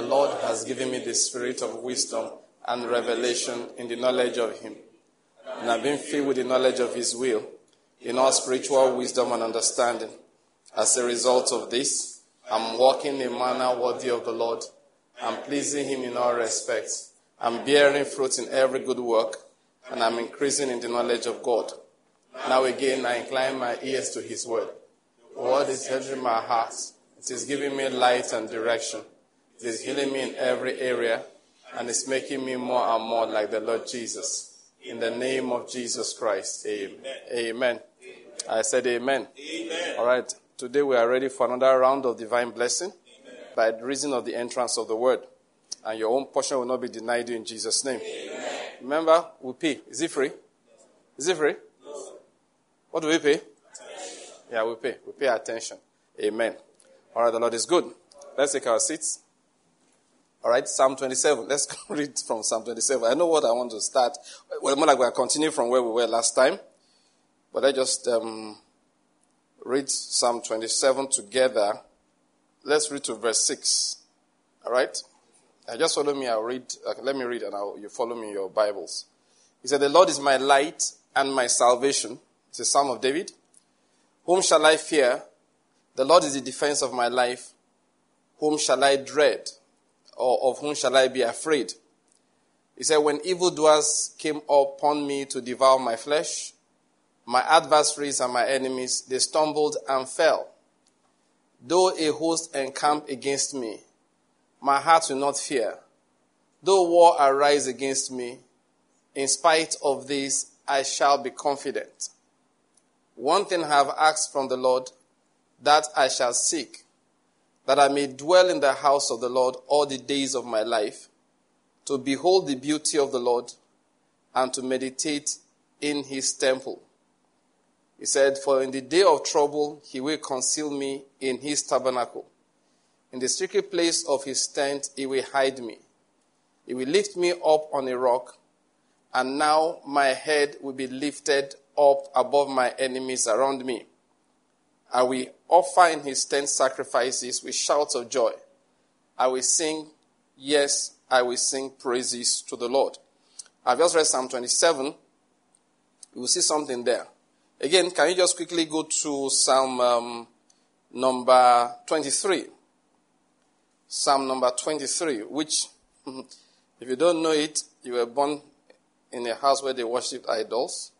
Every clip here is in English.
The Lord has given me the spirit of wisdom and revelation in the knowledge of Him. And I've been filled with the knowledge of His will in all spiritual wisdom and understanding. As a result of this, I'm walking in a manner worthy of the Lord. I'm pleasing Him in all respects. I'm bearing fruit in every good work, and I'm increasing in the knowledge of God. Now again, I incline my ears to His word. The word is entering my heart. It is giving me light and direction. It is healing me in every area, and it's making me more and more like the Lord Jesus. In the name of Jesus Christ, amen. Amen. I said amen. amen. All right. Today we are ready for another round of divine blessing amen. by reason of the entrance of the word. And your own portion will not be denied you in Jesus' name. Amen. Remember, we pay. Is it free? Is it free? No. What do we pay? Attention. Yeah, we pay. We pay attention. Amen. All right, the Lord is good. Let's take our seats. All right, Psalm 27. Let's read from Psalm 27. I know what I want to start. Well, more like we're continuing from where we were last time. But I just um, read Psalm 27 together. Let's read to verse 6. All right? Uh, just follow me. I'll read. Okay, let me read and I'll, you follow me your Bibles. He said, The Lord is my light and my salvation. It's a Psalm of David. Whom shall I fear? The Lord is the defense of my life. Whom shall I dread? Or of whom shall I be afraid? He said, When evildoers came upon me to devour my flesh, my adversaries and my enemies, they stumbled and fell. Though a host encamp against me, my heart will not fear. Though war arise against me, in spite of this, I shall be confident. One thing I have asked from the Lord, that I shall seek, that I may dwell in the house of the Lord all the days of my life, to behold the beauty of the Lord and to meditate in his temple. He said, For in the day of trouble he will conceal me in his tabernacle. In the secret place of his tent he will hide me. He will lift me up on a rock, and now my head will be lifted up above my enemies around me. I will offer in his tent sacrifices with shouts of joy. I will sing, yes, I will sing praises to the Lord. I've just read Psalm 27. You will see something there. Again, can you just quickly go to Psalm um, number 23? Psalm number 23, which, if you don't know it, you were born in a house where they worshipped idols.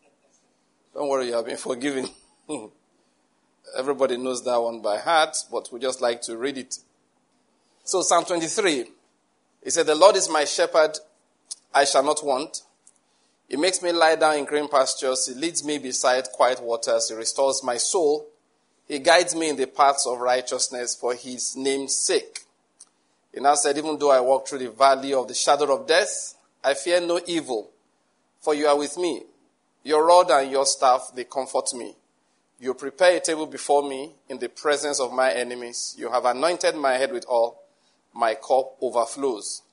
Don't worry, you have been forgiven. Everybody knows that one by heart, but we just like to read it. So, Psalm 23, he said, The Lord is my shepherd, I shall not want. He makes me lie down in green pastures. He leads me beside quiet waters. He restores my soul. He guides me in the paths of righteousness for his name's sake. He now said, Even though I walk through the valley of the shadow of death, I fear no evil, for you are with me. Your rod and your staff, they comfort me. You prepare a table before me in the presence of my enemies. You have anointed my head with oil. My cup overflows.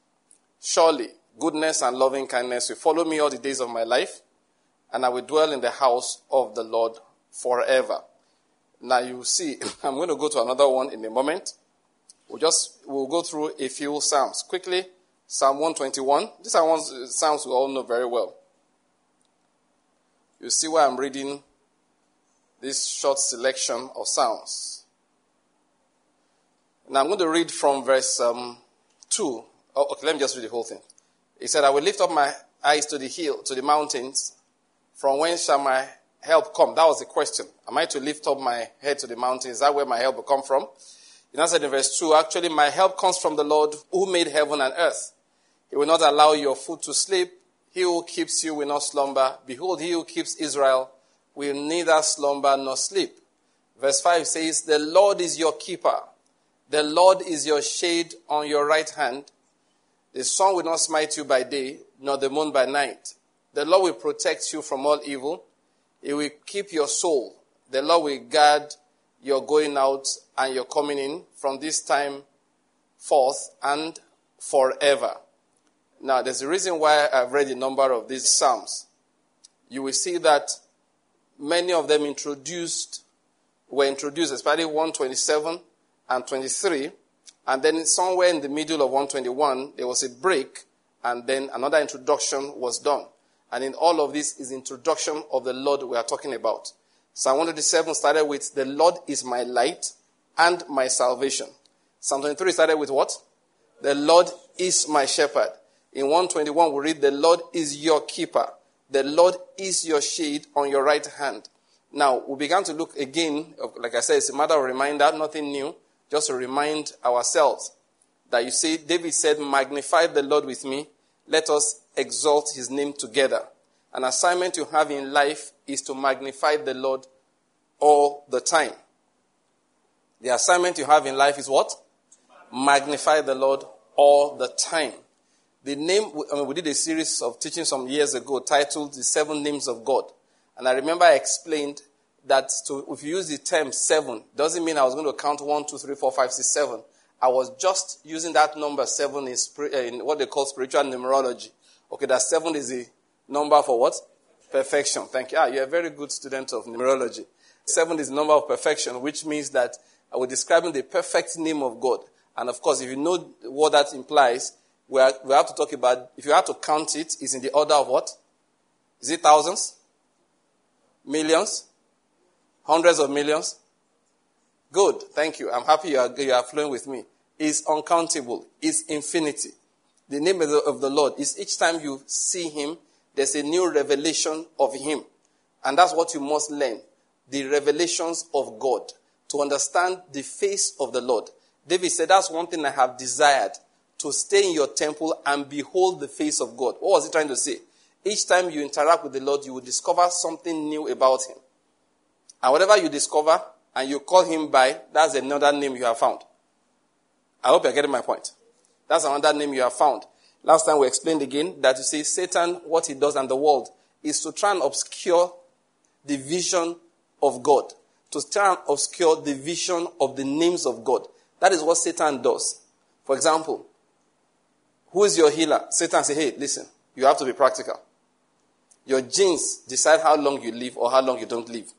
Surely goodness and loving kindness will follow me all the days of my life, and I will dwell in the house of the Lord forever. Now you see, I'm going to go to another one in a moment. We'll just we'll go through a few psalms quickly. Psalm 121. These are ones uh, psalms we all know very well. You see why I'm reading this short selection of psalms. Now I'm going to read from verse um, 2. Oh, okay, let me just read the whole thing. He said, I will lift up my eyes to the hill, to the mountains. From whence shall my help come? That was the question. Am I to lift up my head to the mountains? Is that where my help will come from? He answered in verse 2, actually, my help comes from the Lord who made heaven and earth. He will not allow your foot to sleep. He who keeps you will not slumber. Behold, he who keeps Israel will neither slumber nor sleep. Verse 5 says, The Lord is your keeper. The Lord is your shade on your right hand. The sun will not smite you by day, nor the moon by night. The Lord will protect you from all evil. He will keep your soul. The Lord will guard your going out and your coming in from this time forth and forever. Now, there's a reason why I've read a number of these Psalms. You will see that many of them introduced, were introduced, especially 127 and 23, And then somewhere in the middle of 121, there was a break, and then another introduction was done. And in all of this is introduction of the Lord we are talking about. Psalm 127 started with, The Lord is my light and my salvation. Psalm 23 started with what? The Lord is my shepherd. In 121, we read, The Lord is your keeper. The Lord is your shade on your right hand. Now, we began to look again, like I said, it's a matter of reminder, nothing new, just to remind ourselves that you see, David said, Magnify the Lord with me, let us exalt his name together. An assignment you have in life is to magnify the Lord all the time. The assignment you have in life is what? Magnify the Lord all the time. The name, I mean, we did a series of teaching some years ago titled The Seven Names of God. And I remember I explained that to, if you use the term seven, doesn't mean I was going to count one, two, three, four, five, six, seven. I was just using that number seven in, in what they call spiritual numerology. Okay, that seven is the number for what? Perfection. Thank you. Ah, you're a very good student of numerology. Seven is the number of perfection, which means that we're describing the perfect name of God. And of course, if you know what that implies, we, are, we have to talk about, if you have to count it, it's in the order of what? Is it thousands? Millions? Hundreds of millions? Good. Thank you. I'm happy you are, you are flowing with me. It's uncountable. It's infinity. The name of the, of the Lord is each time you see Him, there's a new revelation of Him. And that's what you must learn. The revelations of God. To understand the face of the Lord. David said, That's one thing I have desired to stay in your temple and behold the face of God. What was he trying to say? Each time you interact with the Lord, you will discover something new about him. And whatever you discover and you call him by, that's another name you have found. I hope you're getting my point. That's another name you have found. Last time we explained again that you see Satan, what he does and the world is to try and obscure the vision of God, to try and obscure the vision of the names of God. That is what Satan does. For example, who is your healer? Satan say, hey, listen, you have to be practical. Your genes decide how long you live or how long you don't live.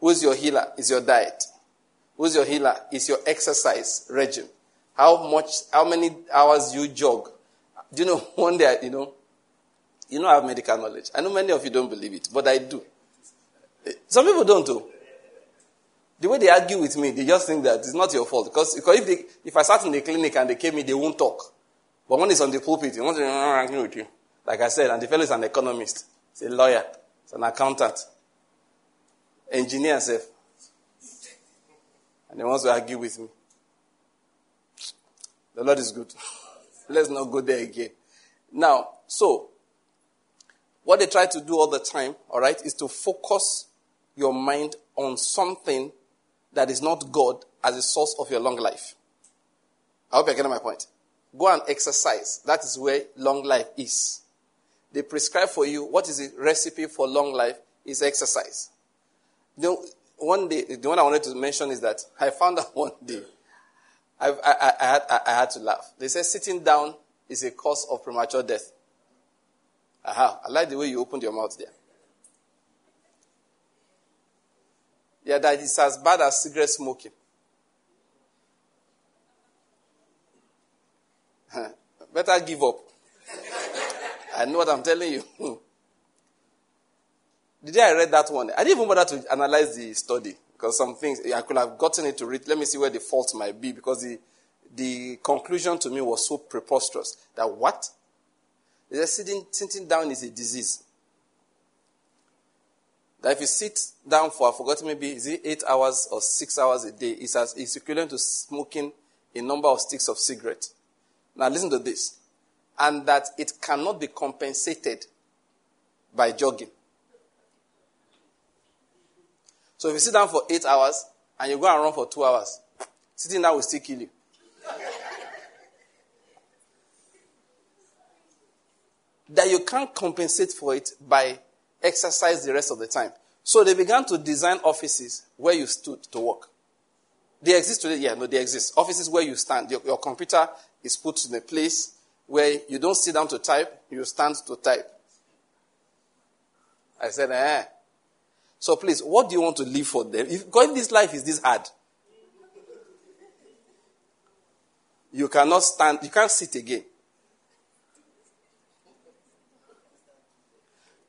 Who is your healer? Is your diet. Who is your healer? Is your exercise regime. How much, how many hours you jog. Do you know one day, you know, you know I have medical knowledge. I know many of you don't believe it, but I do. Some people don't do. The way they argue with me, they just think that it's not your fault. Because, because if, they, if I sat in the clinic and they came in, they won't talk. But when he's on the pulpit, he wants to argue with you. Like I said, and the fellow is an economist. He's a lawyer. He's an accountant. Engineer self. And he wants to argue with me. The Lord is good. Let's not go there again. Now, so, what they try to do all the time, all right, is to focus your mind on something that is not God as a source of your long life. I hope you're getting my point. Go and exercise. That is where long life is. They prescribe for you what is the recipe for long life is exercise. The one day, the one I wanted to mention is that I found out one day, I, I, I, had, I, had to laugh. They said sitting down is a cause of premature death. Aha, I like the way you opened your mouth there. Yeah, that is as bad as cigarette smoking. Better give up. I know what I'm telling you. the day I read that one, I didn't even bother to analyze the study because some things I could have gotten it to read. Let me see where the fault might be because the the conclusion to me was so preposterous that what? Sitting sitting down is a disease. That if you sit down for I forgot maybe is it eight hours or six hours a day, it's as it's equivalent to smoking a number of sticks of cigarette. Now listen to this. And that it cannot be compensated by jogging. So if you sit down for eight hours and you go and run for two hours, sitting down will still kill you. that you can't compensate for it by exercise the rest of the time. So they began to design offices where you stood to work. They exist today? Yeah, no, they exist. Offices where you stand. Your, your computer is put in a place where you don't sit down to type, you stand to type. I said, eh. So please, what do you want to live for them? If, going this life is this hard. you cannot stand, you can't sit again.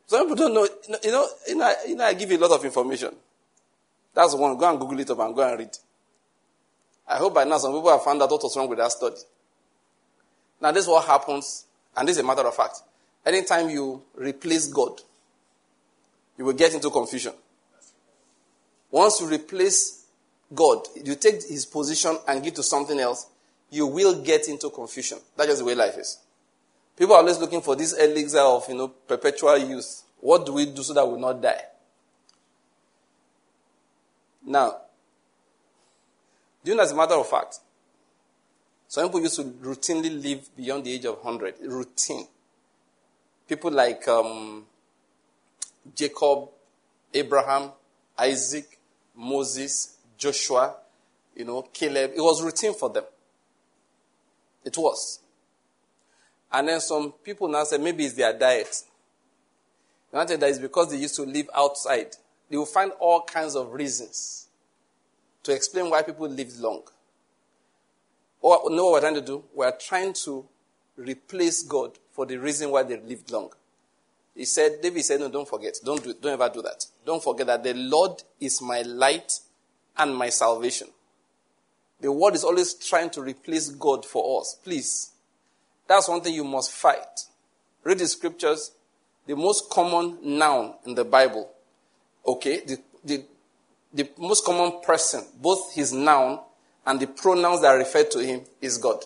Some people don't know, you know, you know, you know, I give you a lot of information. That's one. Go and Google it up and go and read. I hope by now some people have found out what was wrong with that study. Now, this is what happens, and this is a matter of fact. Anytime you replace God, you will get into confusion. Once you replace God, you take his position and give to something else, you will get into confusion. That's just the way life is. People are always looking for this elixir of, you know, perpetual youth. What do we do so that we not die? Now, do you know as a matter of fact, some people used to routinely live beyond the age of 100. Routine. People like um, Jacob, Abraham, Isaac, Moses, Joshua, you know, Caleb. It was routine for them. It was. And then some people now say maybe it's their diet. You that it's because they used to live outside. They will find all kinds of reasons to explain why people lived long. Or know what we're trying to do? We're trying to replace God for the reason why they lived long. He said, David said, No, don't forget. Don't do Don't ever do that. Don't forget that the Lord is my light and my salvation. The world is always trying to replace God for us. Please. That's one thing you must fight. Read the scriptures. The most common noun in the Bible, okay, the, the, the most common person, both his noun and the pronouns that are referred to him, is God.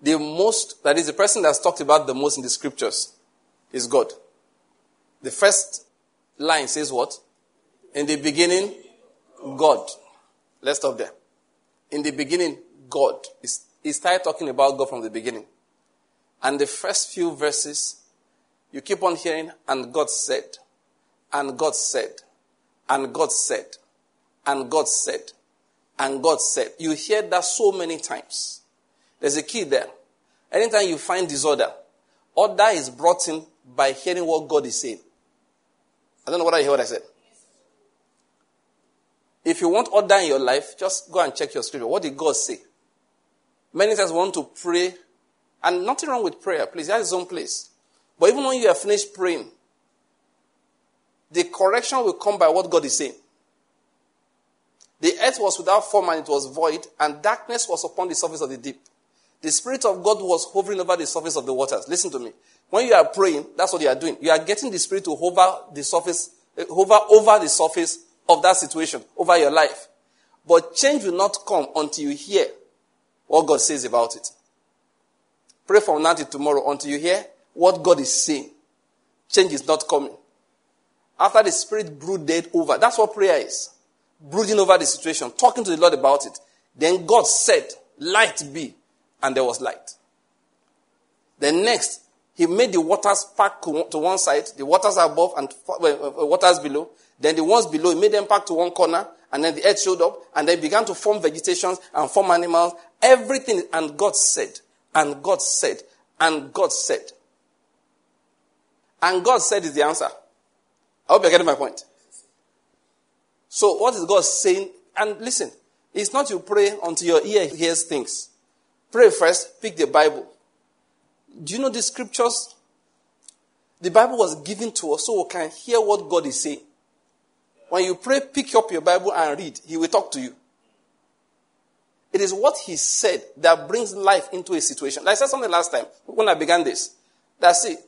The most, that is the person that's talked about the most in the scriptures, is God. The first line says what? In the beginning, God. Let's stop there. In the beginning, God. He started talking about God from the beginning. And the first few verses, you keep on hearing, and God said, and God said, and God said, and God said, and God said. You hear that so many times. There's a key there. Anytime you find disorder, order is brought in by hearing what God is saying. I don't know what I hear what I said. If you want order in your life, just go and check your scripture. What did God say? Many times want to pray, and nothing wrong with prayer, please. It has own place. But even when you have finished praying, the correction will come by what God is saying. The earth was without form and it was void, and darkness was upon the surface of the deep. The Spirit of God was hovering over the surface of the waters. Listen to me. When you are praying, that's what you are doing. You are getting the Spirit to hover the surface, eh, hover over the surface of that situation, over your life. But change will not come until you hear what God says about it. Pray from now till tomorrow until you hear what God is saying. Change is not coming. After the Spirit brooded over, that's what prayer is. Brooding over the situation, talking to the Lord about it. Then God said, Light be, and there was light. Then next, He made the waters pack to one side, the waters above and uh, uh, uh, waters below. Then the ones below, He made them pack to one corner, and then the earth showed up, and they began to form vegetations and form animals. Everything, and God said, and God said, and God said. And God said is the answer. I hope you're getting my point. So, what is God saying? And listen, it's not you pray until your ear hears things. Pray first, pick the Bible. Do you know the scriptures? The Bible was given to us so we can hear what God is saying. When you pray, pick up your Bible and read. He will talk to you. It is what he said that brings life into a situation. Like I said something last time when I began this. That's it.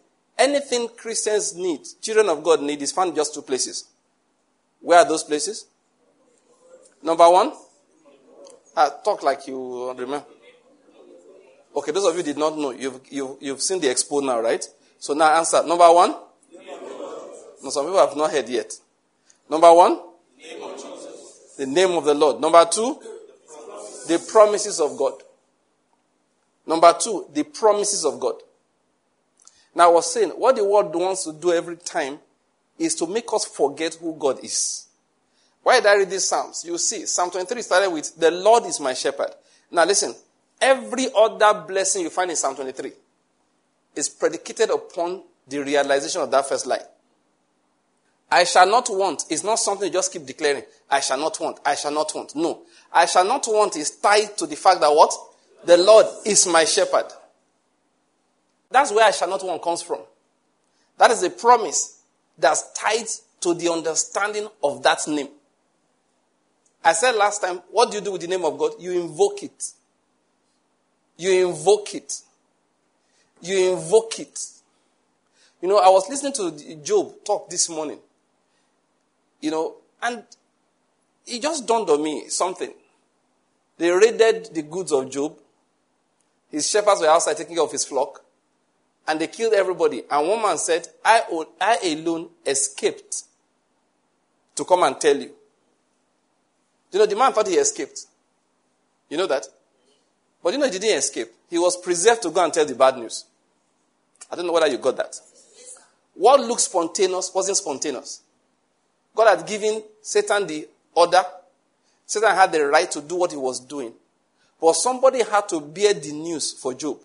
Anything Christians need, children of God need, is found just two places. Where are those places? Number one, uh, talk like you remember. Okay, those of you did not know. You've, you've, you've seen the expo now, right? So now answer. Number one? No, some people have not heard yet. Number one? The name of the Lord. Number two? The promises of God. Number two, the promises of God. Now I was saying, what the world wants to do every time is to make us forget who God is. Why did I read these Psalms? You see, Psalm 23 started with, The Lord is my shepherd. Now listen, every other blessing you find in Psalm 23 is predicated upon the realization of that first line. I shall not want is not something you just keep declaring. I shall not want. I shall not want. No. I shall not want is tied to the fact that what? The Lord is my shepherd. That's where I shall not want comes from. That is a promise that's tied to the understanding of that name. I said last time, what do you do with the name of God? You invoke it. You invoke it. You invoke it. You know, I was listening to Job talk this morning. You know, and it just dawned on me something. They raided the goods of Job. His shepherds were outside taking care of his flock. And they killed everybody. And one man said, I, I alone escaped to come and tell you. You know, the man thought he escaped. You know that? But you know, he didn't escape. He was preserved to go and tell the bad news. I don't know whether you got that. What looked spontaneous wasn't spontaneous. God had given Satan the order. Satan had the right to do what he was doing. But somebody had to bear the news for Job.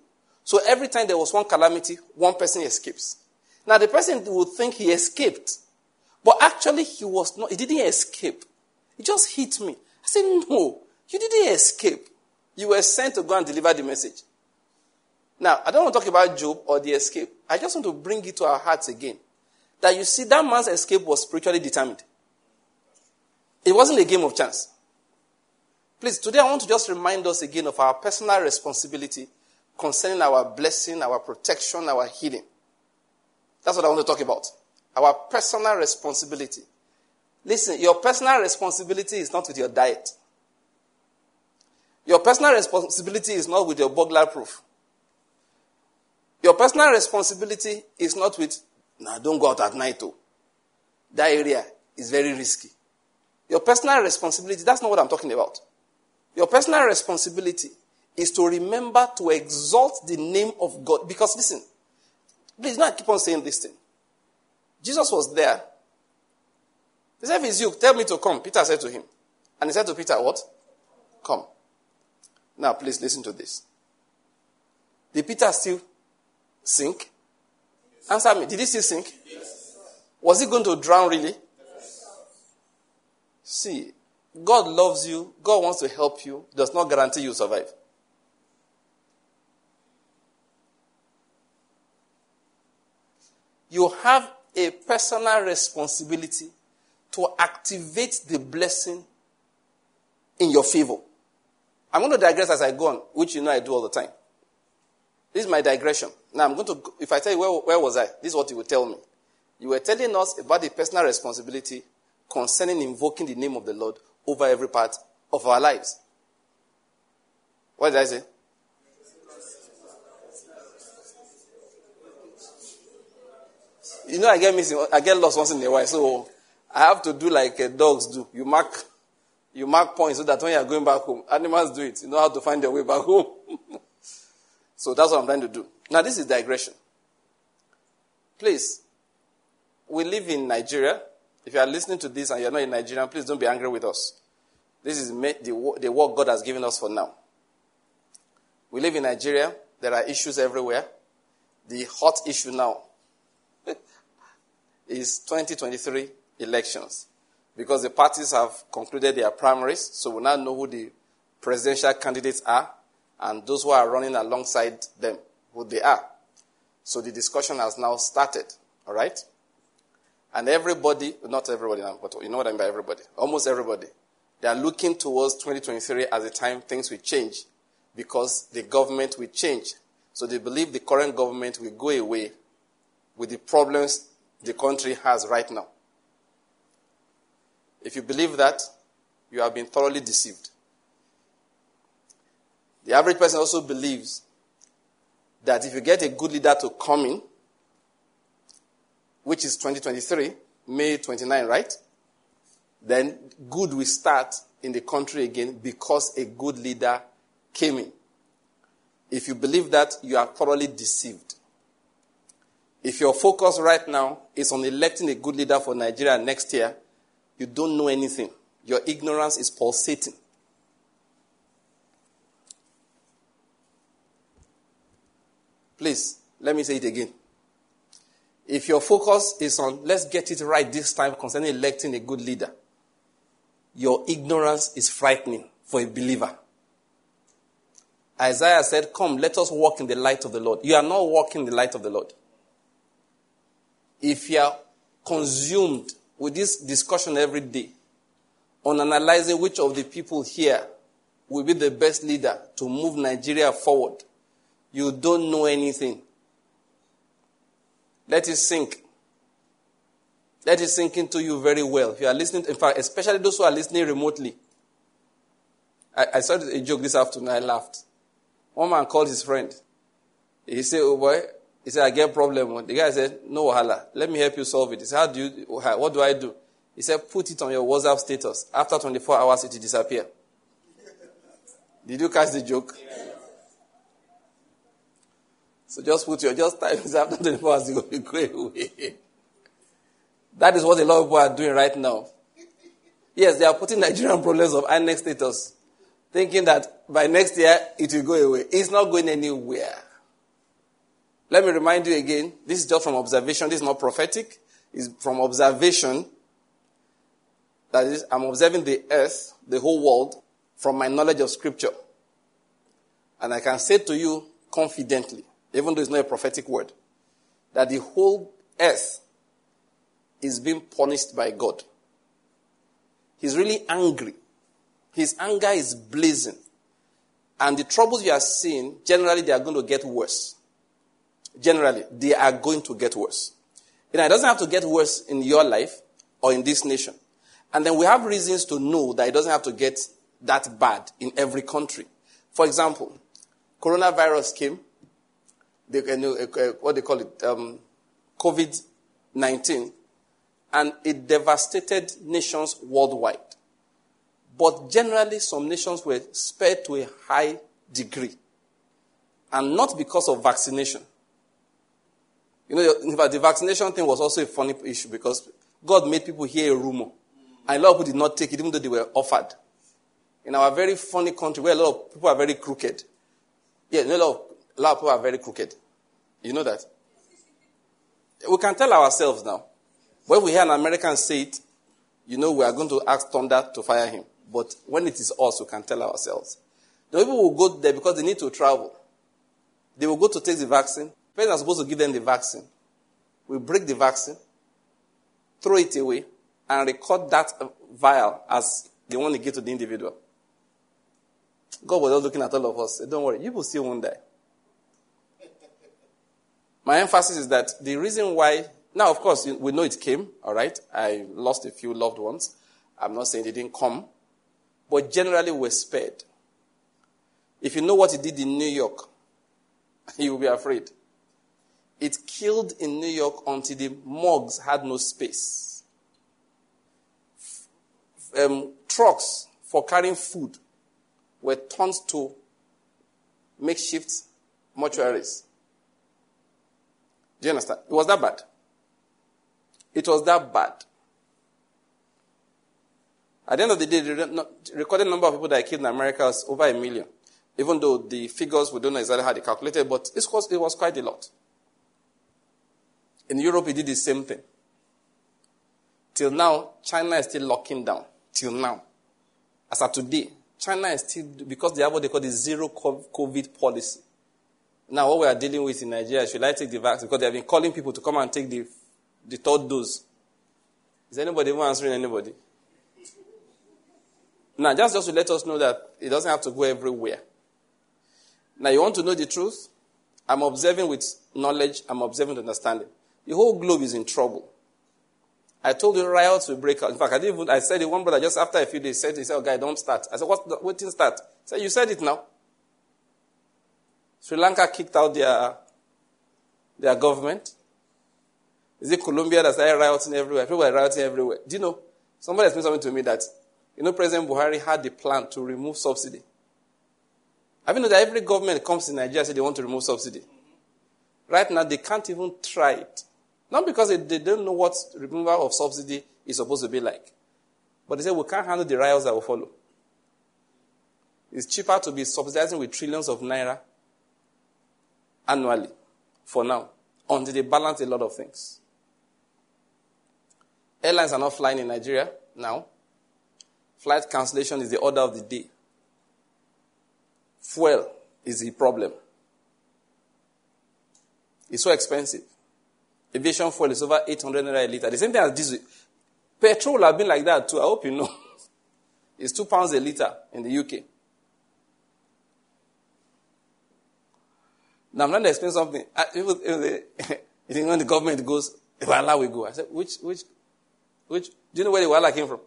So every time there was one calamity, one person escapes. Now the person would think he escaped. But actually he was not, he didn't escape. He just hit me. I said, no, you didn't escape. You were sent to go and deliver the message. Now, I don't want to talk about Job or the escape. I just want to bring it to our hearts again. That you see, that man's escape was spiritually determined. It wasn't a game of chance. Please, today I want to just remind us again of our personal responsibility concerning our blessing, our protection, our healing. That's what I want to talk about. Our personal responsibility. Listen, your personal responsibility is not with your diet. Your personal responsibility is not with your burglar proof. Your personal responsibility is not with, now don't go out at night, though. That area is very risky. Your personal responsibility, that's not what I'm talking about. Your personal responsibility is to remember to exalt the name of God. Because listen, please not keep on saying this thing. Jesus was there. He said, If you, tell me to come. Peter said to him. And he said to Peter, What? Come. Now, please listen to this. Did Peter still sink? Answer me. Did he still sink? Yes. Was he going to drown really? Yes. See, God loves you. God wants to help you. Does not guarantee you survive. You have a personal responsibility to activate the blessing in your favor. I'm going to digress as I go on, which you know I do all the time. This is my digression. Now I'm going to, if I tell you where, where was I, this is what you will tell me. You were telling us about the personal responsibility concerning invoking the name of the Lord over every part of our lives. What did I say? You know, I get missing, I get lost once in a while, so I have to do like uh, dogs do. You mark, you mark points so that when you are going back home, animals do it. You know how to find your way back home. so that's what I'm trying to do. Now, this is digression. Please, we live in Nigeria. If you are listening to this and you're not in Nigeria, please don't be angry with us. This is the, the work God has given us for now. We live in Nigeria. There are issues everywhere. The hot issue now is 2023 elections because the parties have concluded their primaries, so we now know who the presidential candidates are and those who are running alongside them, who they are. So the discussion has now started, all right? And everybody, not everybody, but you know what I mean by everybody, almost everybody, they are looking towards 2023 as a time things will change because the government will change. So they believe the current government will go away with the problems the country has right now. If you believe that, you have been thoroughly deceived. The average person also believes that if you get a good leader to come in, which is 2023, May 29, right? Then good will start in the country again because a good leader came in. If you believe that, you are thoroughly deceived. If your focus right now is on electing a good leader for Nigeria next year, you don't know anything. Your ignorance is pulsating. Please, let me say it again. If your focus is on let's get it right this time concerning electing a good leader, your ignorance is frightening for a believer. Isaiah said, Come, let us walk in the light of the Lord. You are not walking in the light of the Lord. If you are consumed with this discussion every day on analyzing which of the people here will be the best leader to move Nigeria forward, you don't know anything. Let it sink. Let it sink into you very well. If you are listening, in fact, especially those who are listening remotely. I, I saw a joke this afternoon. I laughed. One man called his friend. He said, Oh boy, he said, I get problem. The guy said, No wahala. Let me help you solve it. He said, How do you, what do I do? He said, Put it on your WhatsApp status. After 24 hours, it will disappear. Did you catch the joke? So just put your, just type after 24 hours, it will go away. that is what a lot of people are doing right now. Yes, they are putting Nigerian problems of INEC status thinking that by next year it will go away. It's not going anywhere. Let me remind you again this is just from observation, this is not prophetic, it's from observation. That is, I'm observing the earth, the whole world, from my knowledge of Scripture. And I can say to you confidently, even though it's not a prophetic word, that the whole earth is being punished by God. He's really angry his anger is blazing. And the troubles you are seeing, generally, they are going to get worse. Generally, they are going to get worse. You know, it doesn't have to get worse in your life or in this nation. And then we have reasons to know that it doesn't have to get that bad in every country. For example, coronavirus came, they, uh, what they call it, um, COVID 19, and it devastated nations worldwide. But generally, some nations were spared to a high degree. And not because of vaccination. You know, in fact, the vaccination thing was also a funny issue because God made people hear a rumor. And a lot of people did not take it, even though they were offered. In our very funny country, where a lot of people are very crooked. Yeah, a lot of, a lot of people are very crooked. You know that? We can tell ourselves now. When we hear an American say it, you know we are going to ask thunder to fire him. But when it is us, we can tell ourselves. The people will go there because they need to travel. They will go to take the vaccine. Parents are supposed to give them the vaccine. We break the vaccine, throw it away, and record that vial as the want to give to the individual. God was just looking at all of us. Said, Don't worry, you will still won't die. My emphasis is that the reason why, now of course, we know it came, all right. I lost a few loved ones. I'm not saying they didn't come but generally we're spared. If you know what it did in New York, you will be afraid. It killed in New York until the morgues had no space. Um, trucks for carrying food were turned to makeshift mortuaries. Do you understand? It was that bad. It was that bad. At the end of the day, the recorded number of people that I killed in America was over a million. Even though the figures, we don't know exactly how they calculated, but it was, it was quite a lot. In Europe, it did the same thing. Till now, China is still locking down. Till now. As of today, China is still, because they have what they call the zero COVID policy. Now, what we are dealing with in Nigeria, should I take the vaccine? Because they have been calling people to come and take the, the third dose. Is anybody even answering anybody? Now, just, just to let us know that it doesn't have to go everywhere. Now, you want to know the truth? I'm observing with knowledge, I'm observing with understanding. The whole globe is in trouble. I told you riots will break out. In fact, I didn't even, I said it, one brother just after a few days said, he said, oh, guy, don't start. I said, what's the, what didn't start? He said, you said it now. Sri Lanka kicked out their, their government. Is it Colombia that started rioting everywhere? People are rioting everywhere. Do you know? Somebody explained something to me that you know, President Buhari had the plan to remove subsidy. Have you know that every government comes in Nigeria they want to remove subsidy? Right now, they can't even try it. Not because they, don't know what removal of subsidy is supposed to be like. But they say we can't handle the riots that will follow. It's cheaper to be subsidizing with trillions of naira annually for now until they balance a lot of things. Airlines are not flying in Nigeria now. Flight cancellation is the order of the day. Fuel is the problem. It's so expensive. Aviation fuel is over 800 naira a liter. The same thing as diesel. Petrol have been like that too. I hope you know. It's two pounds a liter in the UK. Now I'm trying to explain something. I, people, when the government goes, Wala we go. I said, which, which, which, do you know where the Wala came from?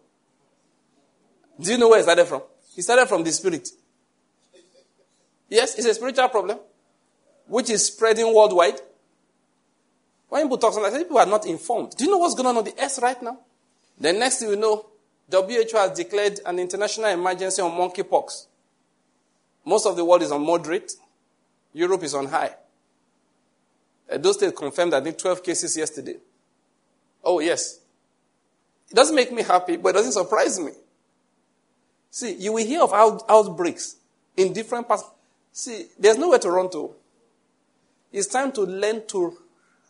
Do you know where it started from? It started from the spirit. Yes, it's a spiritual problem, which is spreading worldwide. When people talk something, people are not informed. Do you know what's going on on the earth right now? The next thing you know, WHO has declared an international emergency on monkeypox. Most of the world is on moderate. Europe is on high. Uh, those states confirmed, I think, 12 cases yesterday. Oh, yes. It doesn't make me happy, but it doesn't surprise me. See, you will hear of out, outbreaks in different parts. See, there's nowhere to run to. It's time to learn to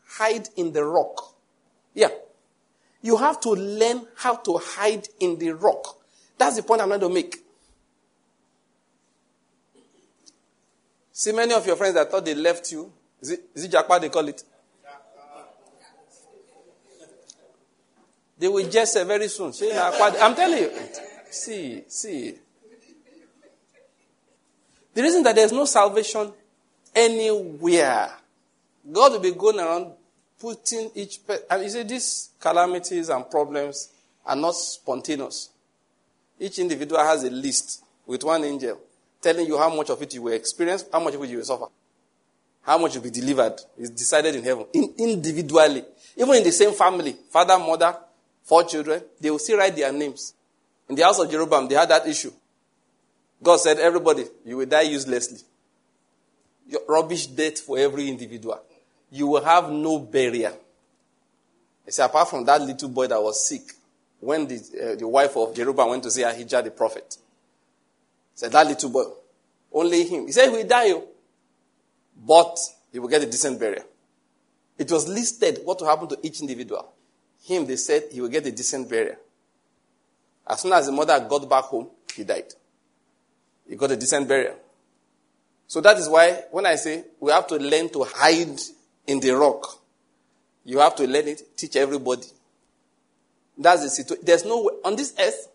hide in the rock. Yeah. You have to learn how to hide in the rock. That's the point I'm trying to make. See, many of your friends that thought they left you. Is it, is it japa they call it? They will just say very soon. See, I'm telling you. See, see. The reason that there's no salvation anywhere, God will be going around putting each person. And you see, these calamities and problems are not spontaneous. Each individual has a list with one angel telling you how much of it you will experience, how much of it you will suffer, how much you will be delivered. It's decided in heaven. In, individually. Even in the same family, father, mother, four children, they will still write their names. In the house of Jeroboam, they had that issue. God said, everybody, you will die uselessly. Your rubbish death for every individual you will have no burial. He said, apart from that little boy that was sick, when the, uh, the wife of Jeroboam went to see Ahijah the prophet, said, that little boy, only him. He said, he will die, oh. but he will get a decent burial. It was listed what will happen to each individual. Him, they said, he will get a decent burial. As soon as the mother got back home, he died. He got a decent burial. So that is why when I say we have to learn to hide in the rock. You have to learn it, teach everybody. That's the situation. There's no way on this earth.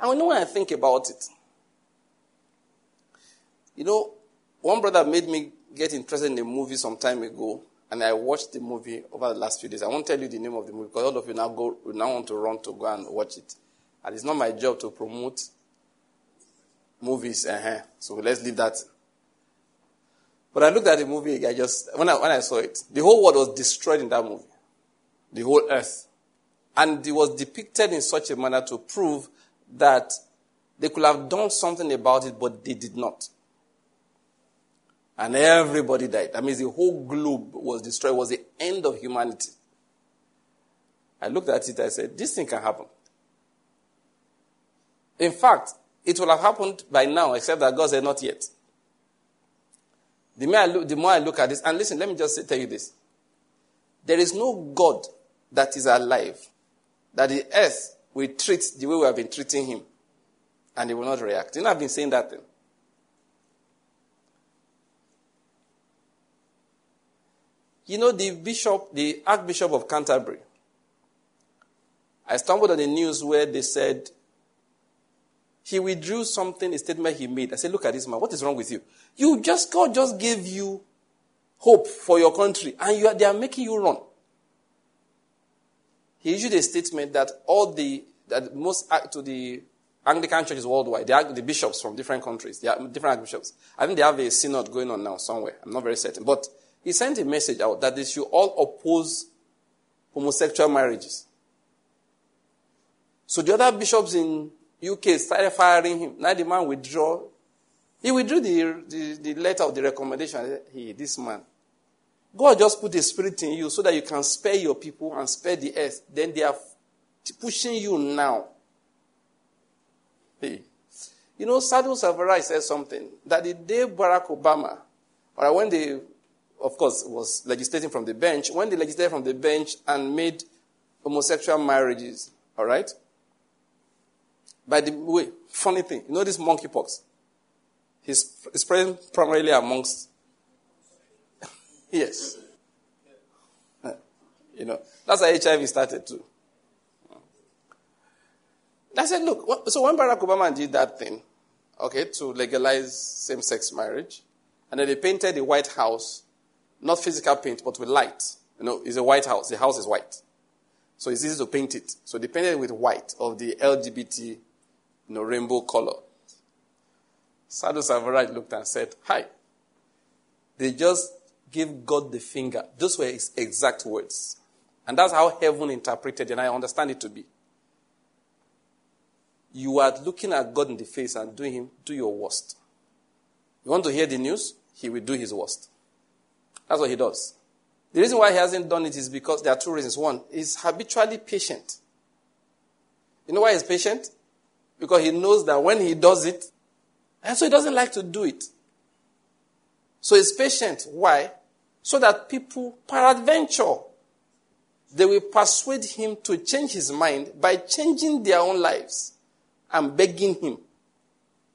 And you know when I think about it, you know, one brother made me get interested in a movie some time ago, and I watched the movie over the last few days. I won't tell you the name of the movie because all of you now go now want to run to go and watch it. And it's not my job to promote movies. Uh-huh. So let's leave that but I looked at the movie, I just, when I, when I saw it, the whole world was destroyed in that movie. The whole earth. And it was depicted in such a manner to prove that they could have done something about it, but they did not. And everybody died. That means the whole globe was destroyed. It was the end of humanity. I looked at it, I said, this thing can happen. In fact, it will have happened by now, except that God said not yet. The more, I look, the more I look at this, and listen, let me just tell you this. There is no God that is alive that the earth will treat the way we have been treating him, and he will not react. You know, I've been saying that thing. You know, the bishop, the Archbishop of Canterbury, I stumbled on the news where they said he withdrew something, a statement he made. I said, Look at this man, what is wrong with you? You just, God just gave you hope for your country, and you are, they are making you run. He issued a statement that all the, that most, to the Anglican churches worldwide, the, the bishops from different countries, they are different bishops. I think they have a synod going on now somewhere. I'm not very certain. But he sent a message out that they should all oppose homosexual marriages. So the other bishops in UK started firing him. Now the man withdraw. He withdrew the, the, the letter of the recommendation. Hey, this man. God just put a spirit in you so that you can spare your people and spare the earth. Then they are pushing you now. Hey. You know, Sadhu Selvaraj said something that the day Barack Obama, or when they, of course, was legislating from the bench, when they legislated from the bench and made homosexual marriages, all right? By the way, funny thing, you know this monkeypox? He's, he's praying primarily amongst. yes. Uh, you know, that's how HIV started too. I said, look, so when Barack Obama did that thing, okay, to legalize same sex marriage, and then they painted the White House, not physical paint, but with light. You know, it's a White House. The house is white. So it's easy to paint it. So they painted it with white of the LGBT, you know, rainbow color. Sadhu Selvaraj looked and said, Hi. They just gave God the finger. Those were his exact words. And that's how heaven interpreted and I understand it to be. You are looking at God in the face and doing him, do your worst. You want to hear the news? He will do his worst. That's what he does. The reason why he hasn't done it is because there are two reasons. One, he's habitually patient. You know why he's patient? Because he knows that when he does it, and so he doesn't like to do it. So he's patient. Why? So that people, peradventure, they will persuade him to change his mind by changing their own lives and begging him.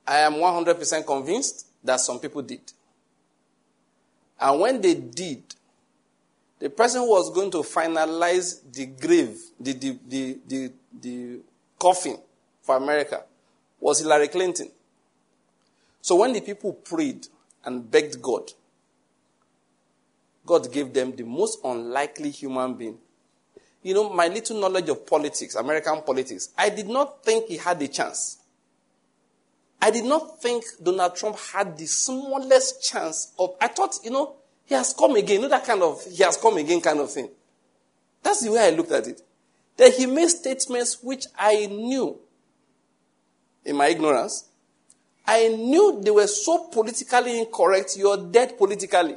I am 100% convinced that some people did. And when they did, the person who was going to finalize the grave, the, the, the, the, the coffin for America was Hillary Clinton. So when the people prayed and begged God, God gave them the most unlikely human being. You know, my little knowledge of politics, American politics, I did not think he had a chance. I did not think Donald Trump had the smallest chance of. I thought, you know, he has come again. You know that kind of he has come again kind of thing. That's the way I looked at it. Then he made statements which I knew in my ignorance I knew they were so politically incorrect, you're dead politically.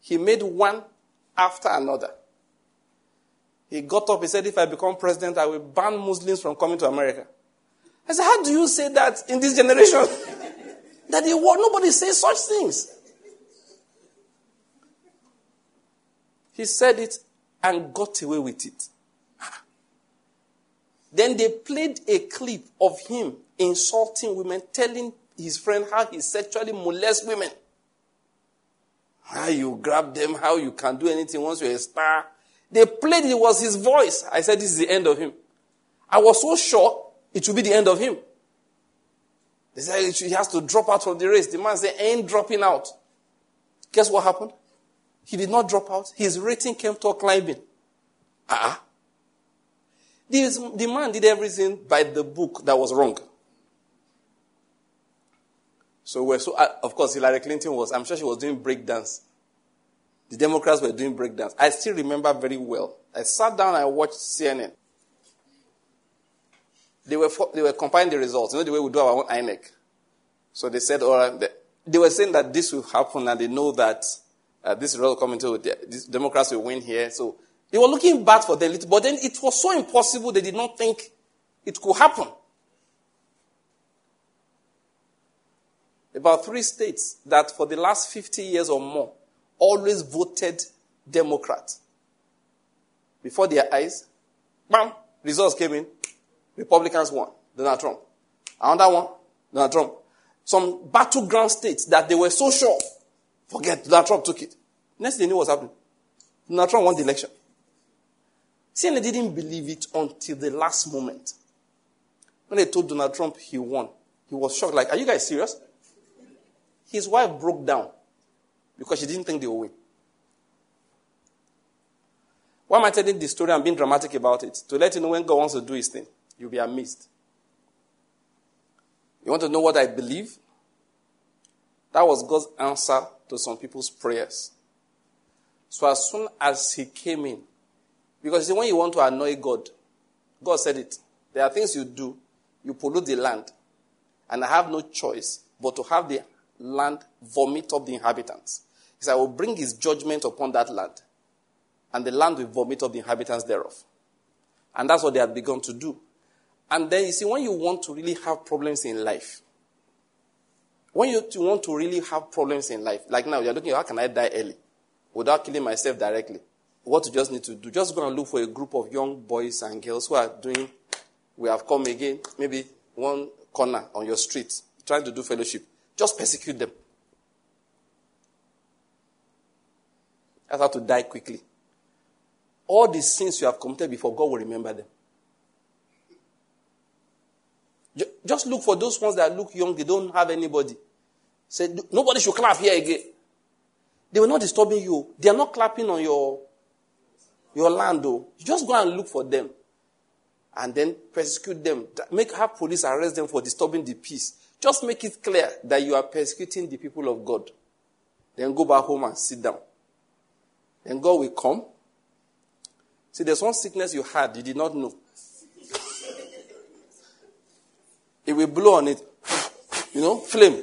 He made one after another. He got up, he said, If I become president, I will ban Muslims from coming to America. I said, How do you say that in this generation? that the world, nobody says such things. He said it and got away with it. Then they played a clip of him insulting women, telling his friend how he sexually molests women. How you grab them, how you can do anything once you're a star. They played it was his voice. I said, This is the end of him. I was so sure it would be the end of him. They said he has to drop out of the race. The man said, ain't dropping out. Guess what happened? He did not drop out. His rating came to climbing. Ah. Uh-uh. The, the man did everything by the book that was wrong. So we're so, uh, of course, Hillary Clinton was, I'm sure she was doing breakdance. The Democrats were doing breakdance. I still remember very well. I sat down and I watched CNN. They were, they were compiling the results. You know the way we do our own INEC. So they said, all right, they were saying that this will happen and they know that uh, this result coming to, the Democrats will win here. So they were looking bad for them, but then it was so impossible they did not think it could happen. about three states that for the last 50 years or more always voted Democrat. Before their eyes, bam, results came in. Republicans won. Donald Trump. Another one, Donald Trump. Some battleground states that they were so sure, forget, Donald Trump took it. Next thing they knew was happening. Donald Trump won the election. CNN didn't believe it until the last moment. When they told Donald Trump he won, he was shocked. Like, are you guys serious? His wife broke down because she didn't think they would win. Why am I telling this story and being dramatic about it? To let you know when God wants to do his thing, you'll be amazed. You want to know what I believe? That was God's answer to some people's prayers. So as soon as he came in, because you see, when you want to annoy God, God said it. There are things you do, you pollute the land, and I have no choice but to have the land vomit up the inhabitants. He said, I will bring his judgment upon that land, and the land will vomit up the inhabitants thereof. And that's what they had begun to do. And then you see, when you want to really have problems in life, when you want to really have problems in life, like now, you're looking, how can I die early without killing myself directly? What you just need to do, just go and look for a group of young boys and girls who are doing, we have come again, maybe one corner on your street trying to do fellowship. Just persecute them. That's how to die quickly. All the sins you have committed before, God will remember them. Just look for those ones that look young, they don't have anybody. Say, nobody should clap here again. They were not disturbing you. They are not clapping on your, your land, though. You just go and look for them. And then persecute them. Make have police arrest them for disturbing the peace. Just make it clear that you are persecuting the people of God. Then go back home and sit down. Then God will come. See, there's one sickness you had, you did not know. it will blow on it. You know, flame.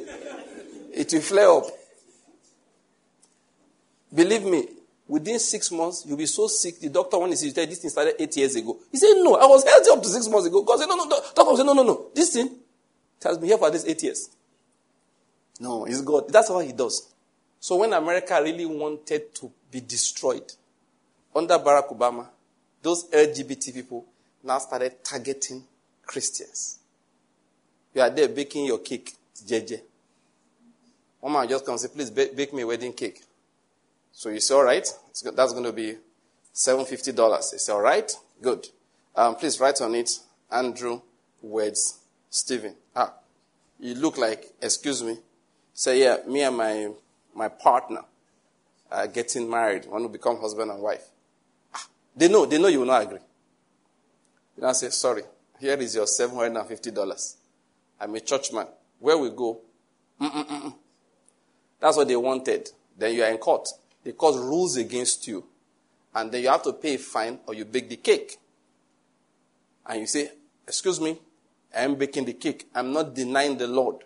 It will flare up. Believe me, within six months, you'll be so sick. The doctor, when he said this thing started eight years ago, he said, No, I was healthy up to six months ago. God said, No, no, no. Doctor said, No, no, no. This thing has been here for this eight years. No, it's God. That's what he does. So when America really wanted to be destroyed, under Barack Obama, those LGBT people now started targeting Christians. You are there baking your cake, JJ. One man just comes and say, please bake me a wedding cake. So you say, all right, that's going to be $750. He say, all right, good. Um, please write on it, Andrew Weds Stephen. Ah, you look like, excuse me. Say, yeah, me and my, my partner are getting married, want to become husband and wife. Ah, they know, they know you will not agree. You now say, sorry, here is your $750. I'm a churchman. Where we go? Mm-mm-mm. That's what they wanted. Then you are in court. They cause rules against you. And then you have to pay a fine or you bake the cake. And you say, Excuse me, I am baking the cake. I'm not denying the Lord.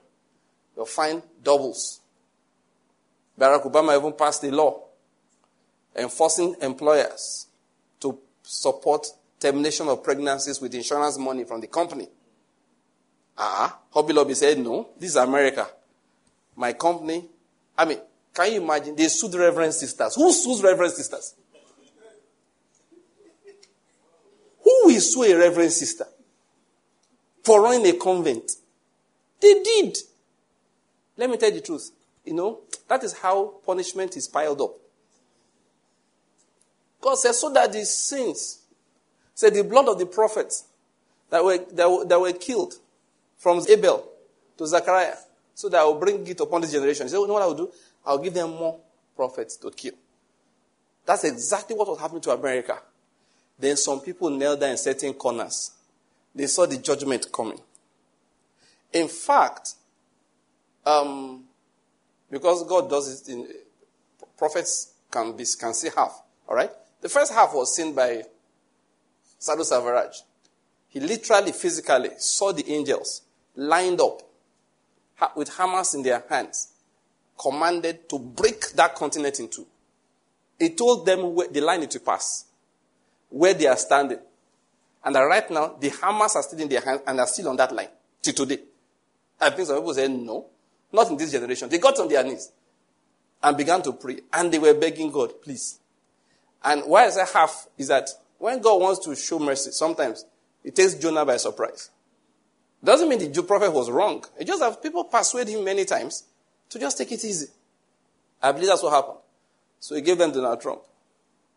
Your fine doubles. Barack Obama even passed a law enforcing employers to support termination of pregnancies with insurance money from the company. Ah, Hobby Lobby said, no, this is America. My company, I mean, can you imagine? They sued Reverend Sisters. Who sues Reverend Sisters? Who will sue a Reverend Sister for running a convent? They did. Let me tell you the truth. You know, that is how punishment is piled up. God says, so that the sins, say the blood of the prophets that were, that were, that were killed from Abel to Zechariah, so that I will bring it upon this generation. You know what I will do? I'll give them more prophets to kill. That's exactly what was happening to America. Then some people knelt down in certain corners. They saw the judgment coming. In fact, um, because God does it in prophets can be can see half. All right. The first half was seen by Sadhu Selvaraj. He literally, physically saw the angels lined up with hammers in their hands commanded to break that continent in two. He told them where the line to pass, where they are standing. And right now, the hammers are still in their hands and are still on that line till today. I think some people say, no, not in this generation. They got on their knees and began to pray. And they were begging God, please. And why I say half is that when God wants to show mercy, sometimes it takes Jonah by surprise. Doesn't mean the prophet was wrong. It just that people persuade him many times to just take it easy. I believe that's what happened. So he gave them Donald Trump.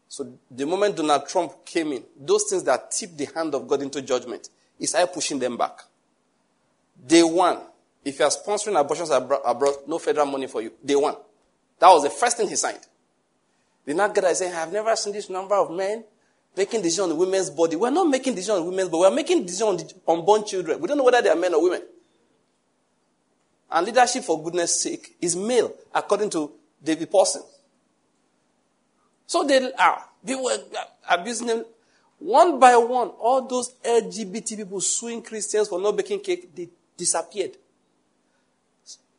So the moment Donald Trump came in, those things that tipped the hand of God into judgment, he started pushing them back. Day one, if you are sponsoring abortions abroad, no federal money for you. Day one. That was the first thing he signed. The next guy saying, I've never seen this number of men making decisions on the women's body. We're not making decisions on women's body. We're making decisions on unborn children. We don't know whether they are men or women. And leadership, for goodness sake, is male, according to David Pawson. So they are. People were abusing them. One by one, all those LGBT people suing Christians for not baking cake, they disappeared.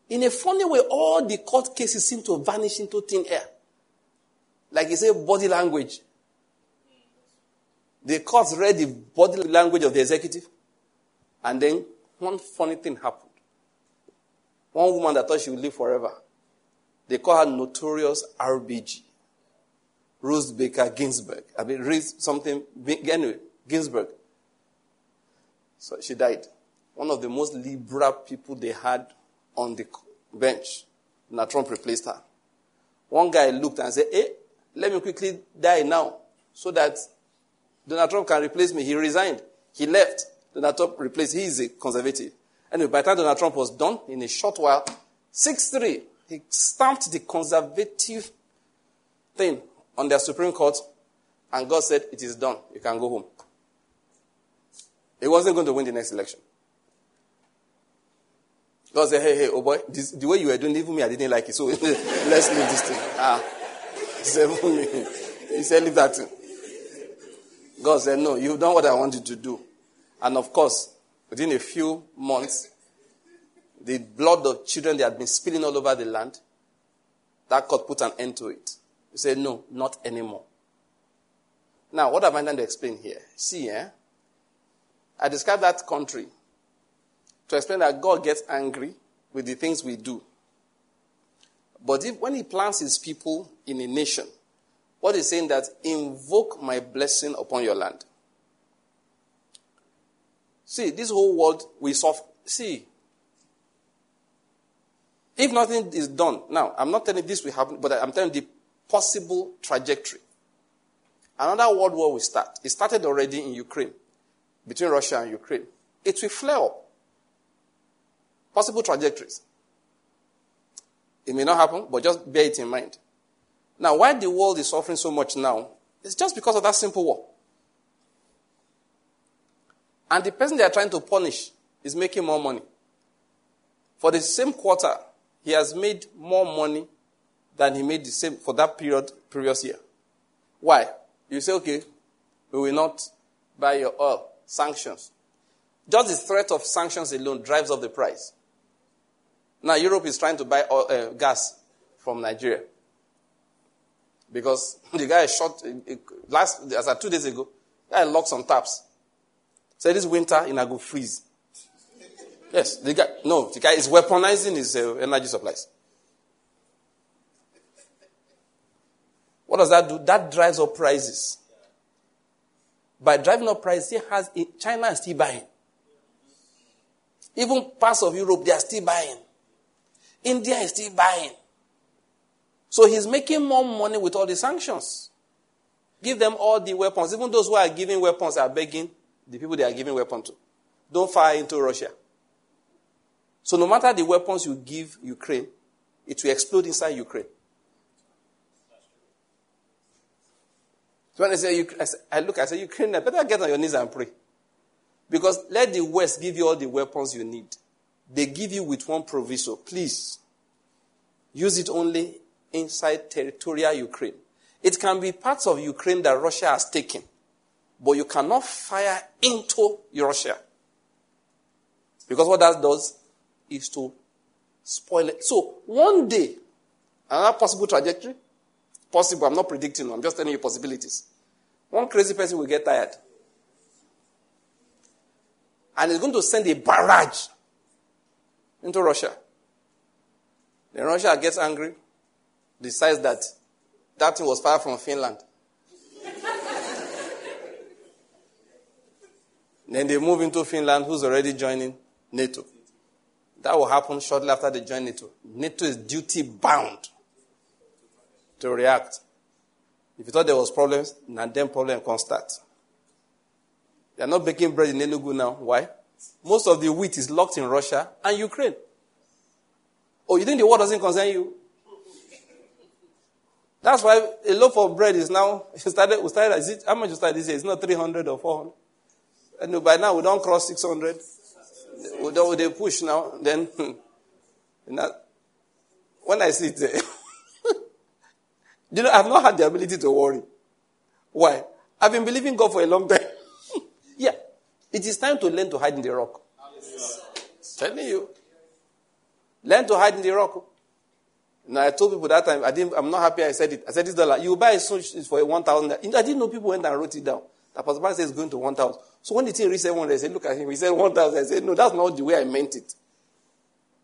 In a funny way, all the court cases seem to vanish into thin air. Like you say, body language. The courts read the body language of the executive, and then one funny thing happened. One woman that thought she would live forever. They call her Notorious RBG. Ruth Baker Ginsburg. I mean, read something, anyway, Ginsburg. So she died. One of the most liberal people they had on the bench. Now Trump replaced her. One guy looked and said, Hey, let me quickly die now so that Donald Trump can replace me. He resigned. He left. Donald Trump replaced. He is a conservative. Anyway, by the time Donald Trump was done, in a short while, 6-3, he stamped the conservative thing on their Supreme Court, and God said, It is done. You can go home. He wasn't going to win the next election. God said, Hey, hey, oh boy, this, the way you were doing, even me, I didn't like it. So let's leave this thing. Ah. He said, He said, Leave that thing. God said, No, you've done what I want you to do. And of course, within a few months, the blood of children that had been spilling all over the land, that court put an end to it. He said, No, not anymore. Now, what am I trying to explain here? See, eh? I described that country to explain that God gets angry with the things we do. But if, when He plants His people in a nation, what He's saying that invoke my blessing upon your land. See, this whole world we suffer. See, if nothing is done, now I'm not telling this will happen, but I'm telling the possible trajectory. Another world war will start. It started already in Ukraine, between Russia and Ukraine. It will flare up. Possible trajectories. It may not happen, but just bear it in mind. Now, why the world is suffering so much now, it's just because of that simple war. And the person they are trying to punish is making more money. For the same quarter, he has made more money than he made the same for that period previous year. Why? You say, okay, we will not buy your oil. Sanctions. Just the threat of sanctions alone drives up the price. Now, Europe is trying to buy oil, uh, gas from Nigeria. Because the guy shot, uh, last, as of two days ago, guy locked some taps. Said this winter, in a go freeze. Yes, the guy, no, the guy is weaponizing his uh, energy supplies. What does that do? That drives up prices. By driving up prices, has, China is still buying. Even parts of Europe, they are still buying. India is still buying. So he's making more money with all the sanctions. Give them all the weapons. Even those who are giving weapons are begging the people they are giving weapons to. Don't fire into Russia. So no matter the weapons you give Ukraine, it will explode inside Ukraine. So when I say, I look, I say, Ukraine, I better get on your knees and pray. Because let the West give you all the weapons you need. They give you with one proviso. Please, use it only inside territorial Ukraine. It can be parts of Ukraine that Russia has taken, but you cannot fire into Russia. Because what that does is to spoil it. So one day, another possible trajectory, possible, I'm not predicting, I'm just telling you possibilities. One crazy person will get tired. And is going to send a barrage into Russia. Then Russia gets angry, decides that that thing was far from Finland. Then they move into Finland, who's already joining NATO. That will happen shortly after they join NATO. NATO is duty bound to react. If you thought there was problems, now then problem can start. They are not baking bread in Enugu now. Why? Most of the wheat is locked in Russia and Ukraine. Oh, you think the war doesn't concern you? That's why a loaf of bread is now started. We started. Is it, how much you started this year? It's not three hundred or four hundred. Uh, and by now we don't cross six hundred. We don't. They push now. Then, when I see it, eh, you know, I've not had the ability to worry. Why? I've been believing God for a long time. yeah, it is time to learn to hide in the rock. Telling you. Learn to hide in the rock. Now, I told people that time, I didn't, I'm not happy I said it. I said this dollar, you buy a suit for 1,000. I didn't know people went and wrote it down. That Pastor says it's going to 1,000. So when the thing reached 700, I said, look at him. He said 1,000. I said, no, that's not the way I meant it.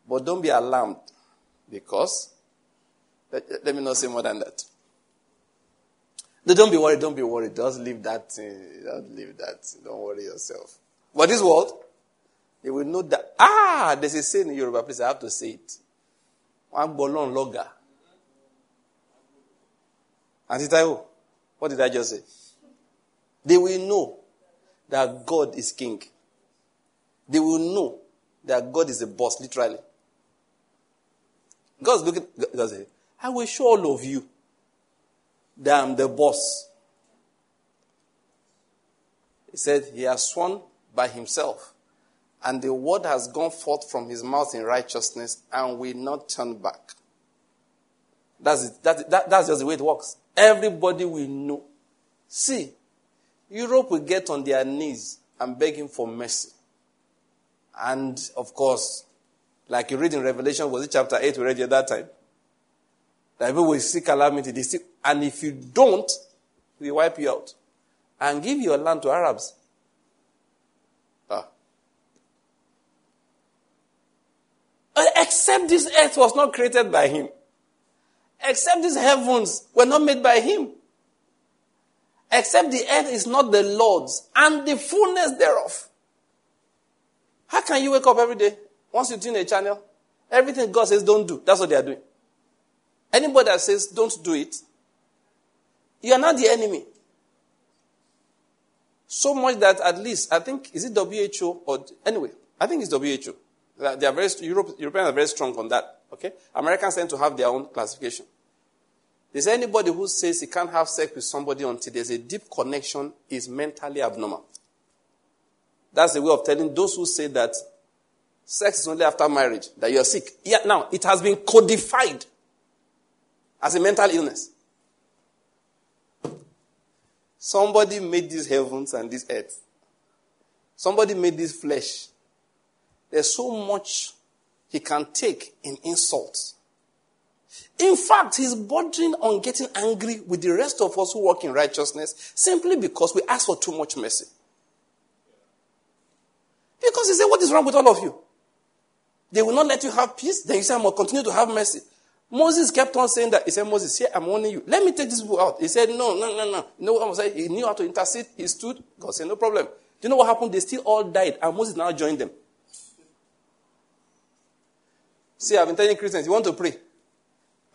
But don't be alarmed because, let, let me not say more than that. No, don't be worried, don't be worried. Just leave that, uh, just leave that. Don't worry yourself. But this world, They will know that, ah, there's a saying in Yoruba, please, I have to say it. One bolon. Auntie Taiwo, what did I just say? They will know that God is king. They will know that God is the boss, literally. God's looking, God says, I will show all of you that I'm the boss. He said, He has sworn by Himself, and the word has gone forth from His mouth in righteousness and will not turn back. That's, it. That, that, that's just the way it works. Everybody will know. See, Europe will get on their knees and beg Him for mercy. And of course, like you read in Revelation, was it chapter 8 we read at that time? That people will see calamity. They and if you don't, we wipe you out. And give your land to Arabs. Ah. Uh, except this earth was not created by him. Except these heavens were not made by him. Except the earth is not the Lord's and the fullness thereof. How can you wake up every day? Once you tune a channel, everything God says don't do, that's what they are doing. Anybody that says don't do it, you are not the enemy. So much that at least, I think, is it WHO or, anyway, I think it's WHO. They are very, Europe, Europeans are very strong on that. Okay? Americans tend to have their own classification. There's anybody who says he can't have sex with somebody until there's a deep connection is mentally abnormal. That's the way of telling those who say that sex is only after marriage, that you're sick. Yeah, now, it has been codified as a mental illness. Somebody made these heavens and this earth. Somebody made this flesh. There's so much he can take in insults. In fact, he's bordering on getting angry with the rest of us who walk in righteousness simply because we ask for too much mercy. Because he said, What is wrong with all of you? They will not let you have peace. Then you say, I will continue to have mercy. Moses kept on saying that. He said, Moses, here I'm warning you. Let me take this book out. He said, No, no, no, no. You know what I'm saying? He knew how to intercede. He stood. God said, No problem. Do you know what happened? They still all died, and Moses now joined them. See, I've been telling Christians, you want to pray.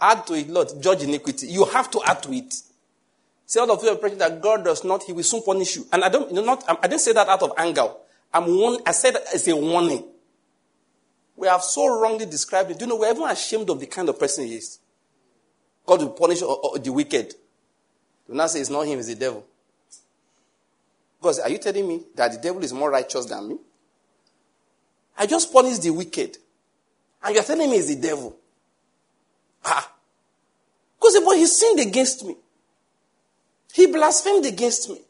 Add to it, Lord, judge iniquity. You have to add to it. Say all of you are praying that God does not, He will soon punish you. And I don't, you know, not, I didn't say that out of anger. I'm one, I said as a warning. We have so wrongly described it. Do you know, we're even ashamed of the kind of person he is. God will punish the wicked. Do not say it's not him, it's the devil. Because are you telling me that the devil is more righteous than me? I just punish the wicked. And you're telling me it's the devil. Ah. Because but he sinned against me. He blasphemed against me.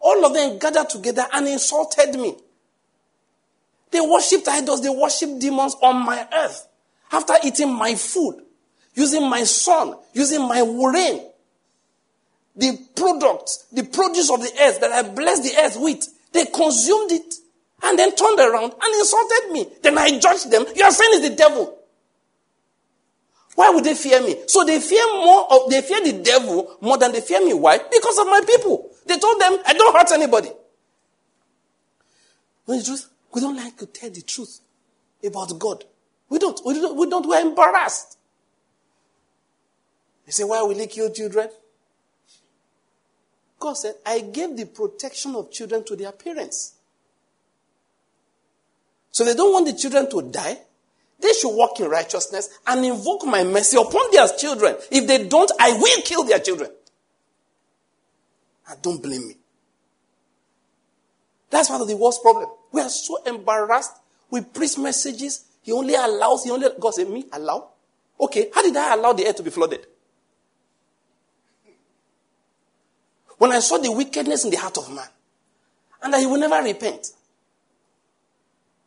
All of them gathered together and insulted me. They worshipped idols, they worshipped demons on my earth. After eating my food, using my son, using my rain, the product, the produce of the earth that I blessed the earth with, they consumed it and then turned around and insulted me. Then I judged them. You are saying it's the devil. Why would they fear me? So they fear more of, they fear the devil more than they fear me. Why? Because of my people. They told them, I don't hurt anybody. When the truth, we don't like to tell the truth about God. We don't. We don't. We don't. We're embarrassed. They say, why will he kill children? God said, I gave the protection of children to their parents. So they don't want the children to die. They should walk in righteousness and invoke my mercy upon their children. If they don't, I will kill their children. And don't blame me. That's one of the worst problem. We are so embarrassed. We preach messages. He only allows, he only, God said, me allow? Okay, how did I allow the air to be flooded? When I saw the wickedness in the heart of man, and that he will never repent.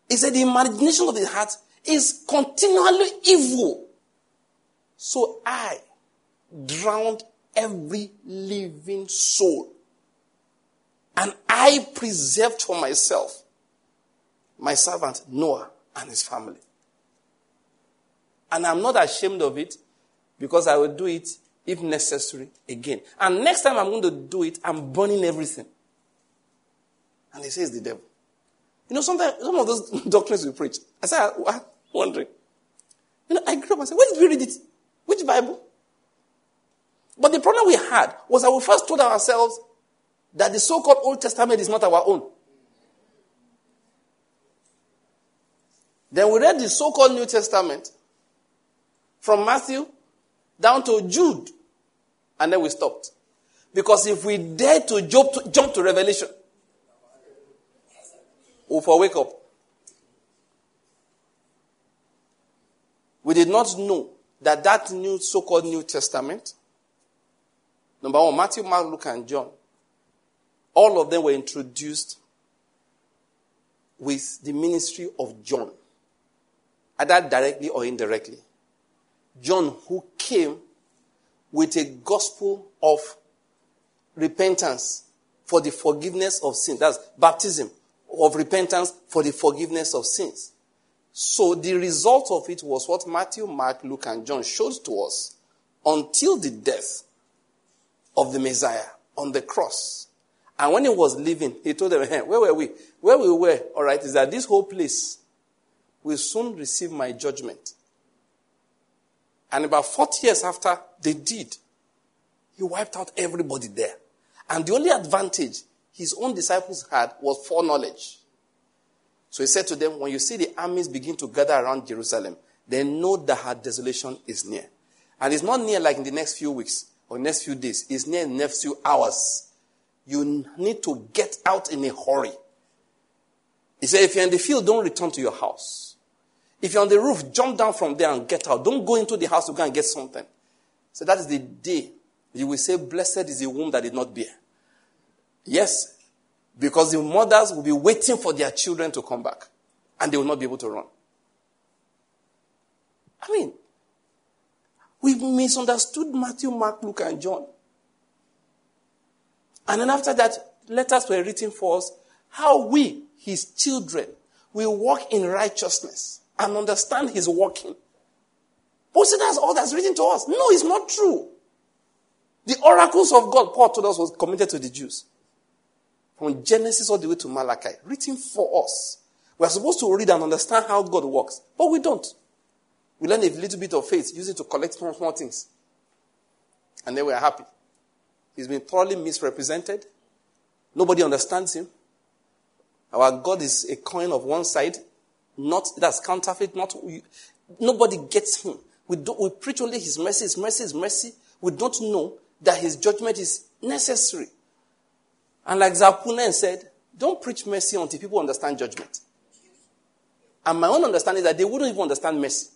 He said the imagination of the heart is continually evil. So I drowned every living soul. And I preserved for myself my servant Noah and his family. And I'm not ashamed of it because I will do it if necessary again. And next time I'm going to do it, I'm burning everything. And he says the devil. You know, sometimes some of those doctrines we preach, I said, I'm ah, wondering. You know, I grew up and said, where did we read it? Which Bible? But the problem we had was that we first told ourselves that the so-called Old Testament is not our own. Then we read the so-called New Testament from Matthew down to Jude, and then we stopped. Because if we dare to jump to, jump to Revelation, we'll wake up. We did not know that that new so-called New Testament, number one, Matthew, Mark, Luke, and John, all of them were introduced with the ministry of John, either directly or indirectly. John, who came with a gospel of repentance for the forgiveness of sins. That's baptism of repentance for the forgiveness of sins. So the result of it was what Matthew, Mark, Luke, and John showed to us until the death of the Messiah on the cross. And when he was leaving, he told them, hey, where were we? Where we were, all right, is that this whole place will soon receive my judgment. And about 40 years after they did, he wiped out everybody there. And the only advantage his own disciples had was foreknowledge. So he said to them, When you see the armies begin to gather around Jerusalem, then know that her desolation is near. And it's not near like in the next few weeks or next few days, it's near in the next few hours. You need to get out in a hurry. He said, If you're in the field, don't return to your house. If you're on the roof, jump down from there and get out. Don't go into the house to go and get something. So that is the day you will say, Blessed is the womb that did not bear. Yes, because the mothers will be waiting for their children to come back and they will not be able to run. I mean, we misunderstood Matthew, Mark, Luke, and John. And then after that, letters were written for us how we, his children, will walk in righteousness and understand his working. But see, that's all that's written to us. No, it's not true. The oracles of God, Paul told us, was committed to the Jews. From Genesis all the way to Malachi, written for us. We are supposed to read and understand how God works, but we don't. We learn a little bit of faith, use it to collect small, small things. And then we are happy. He's been thoroughly misrepresented. Nobody understands him. Our God is a coin of one side, not that's counterfeit, not nobody gets him. We, do, we preach only his mercy, his mercy, his mercy. We don't know that his judgment is necessary. And like Zac Poonen said, don't preach mercy until people understand judgment. And my own understanding is that they wouldn't even understand mercy.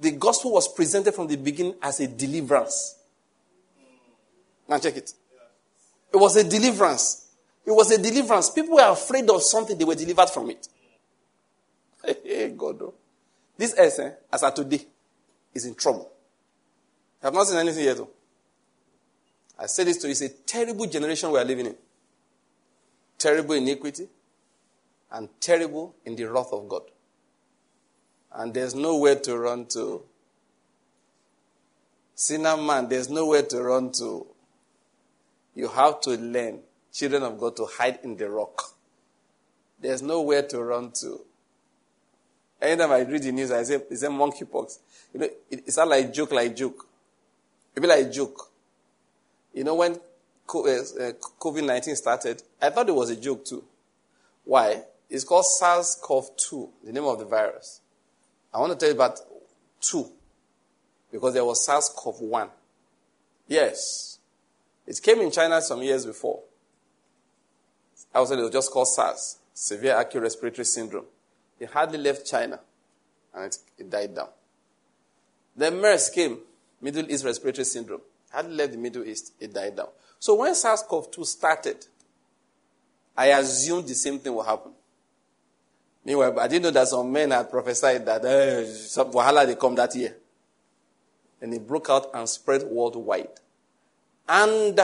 The gospel was presented from the beginning as a deliverance. Now check it. It was a deliverance. It was a deliverance. People were afraid of something, they were delivered from it. Hey, God. Oh. This earth, eh, as of today, is in trouble. I have not seen anything yet. Though. I say this to you, it's a terrible generation we are living in. Terrible iniquity and terrible in the wrath of God. And there's nowhere to run to. Sinner man, there's nowhere to run to. You have to learn, children of God, to hide in the rock. There's nowhere to run to. Anytime I read the news, I say, it's a monkeypox. You know, it's not like joke, like joke. It be like joke. You know, when uh, uh, COVID 19 started, I thought it was a joke too. Why? It's called SARS CoV 2, the name of the virus. I want to tell you about 2, because there was SARS CoV 1. Yes. It came in China some years before. I was it was just called SARS, Severe Acute Respiratory Syndrome. It hardly left China, and it, it died down. Then MERS came, Middle East Respiratory Syndrome. Hadn't left the Middle East, it died down. So when SARS-CoV-2 started, I assumed the same thing will happen. Meanwhile, I didn't know that some men had prophesied that uh, some Wahala they come that year. And it broke out and spread worldwide. And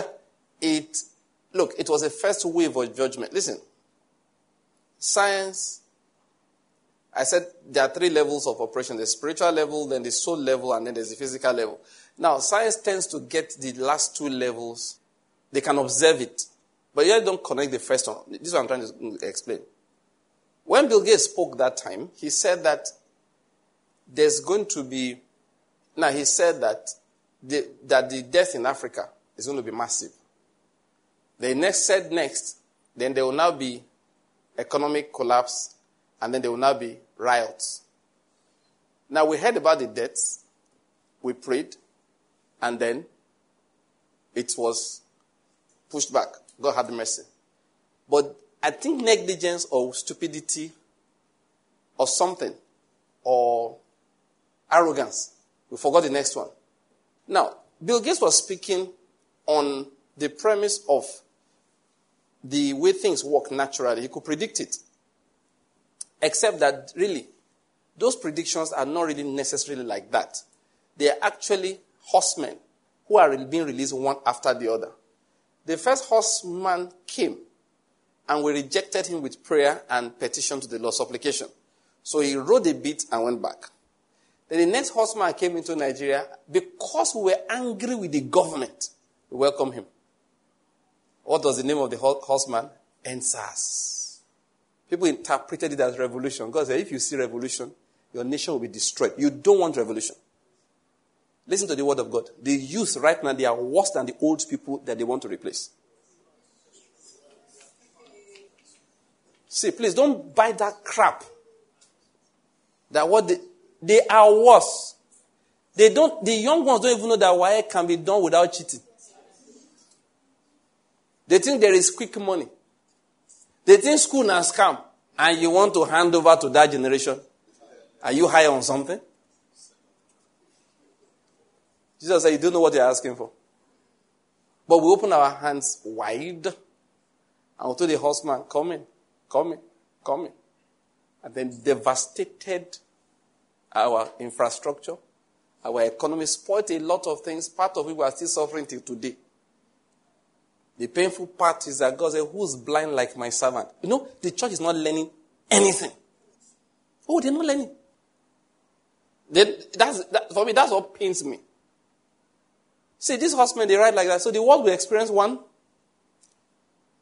it, look, it was a first wave of judgment. Listen, science, I said there are three levels of operation the spiritual level, then the soul level, and then there's the physical level. Now, science tends to get the last two levels. They can observe it But you don't connect the first one. This is what I'm trying to explain. When Bill Gates spoke that time, he said that there's going to be, now he said that the, that the death in Africa is going to be massive. They next said next, then there will now be economic collapse, and then there will now be riots. Now we heard about the deaths, we prayed, and then it was pushed back. God had mercy. But I think negligence or stupidity or something or arrogance. We forgot the next one. Now, Bill Gates was speaking on the premise of the way things work naturally. He could predict it. Except that, really, those predictions are not really necessarily like that. They are actually horsemen who are being released one after the other. The first horseman came, and we rejected him with prayer and petition to the Lord, supplication. So he rode a bit and went back. Then the next horseman came into Nigeria because we were angry with the government. We welcome him. What was the name of the horseman? EndSARS. People interpreted it as revolution. God said, if you see revolution, your nation will be destroyed. You don't want revolution. Listen to the word of God. The youth right now, they are worse than the old people that they want to replace. See, please don't buy that crap. That what they, they are worse. They don't, the young ones don't even know that why can be done without cheating. They think there is quick money. They think school has come and you want to hand over to that generation. Are you high on something? Jesus said, You don't know what you're asking for. But we open our hands wide and we told the horseman, Come in, come in, come in. And then devastated our infrastructure, our economy, spoiled a lot of things, part of it we are still suffering till today. The painful part is that God said, Who's blind like my servant? You know, the church is not learning anything. Oh, they're not learning. They, that's, that, for me, that's what pains me. See, these horsemen, they ride like that. So the world will experience one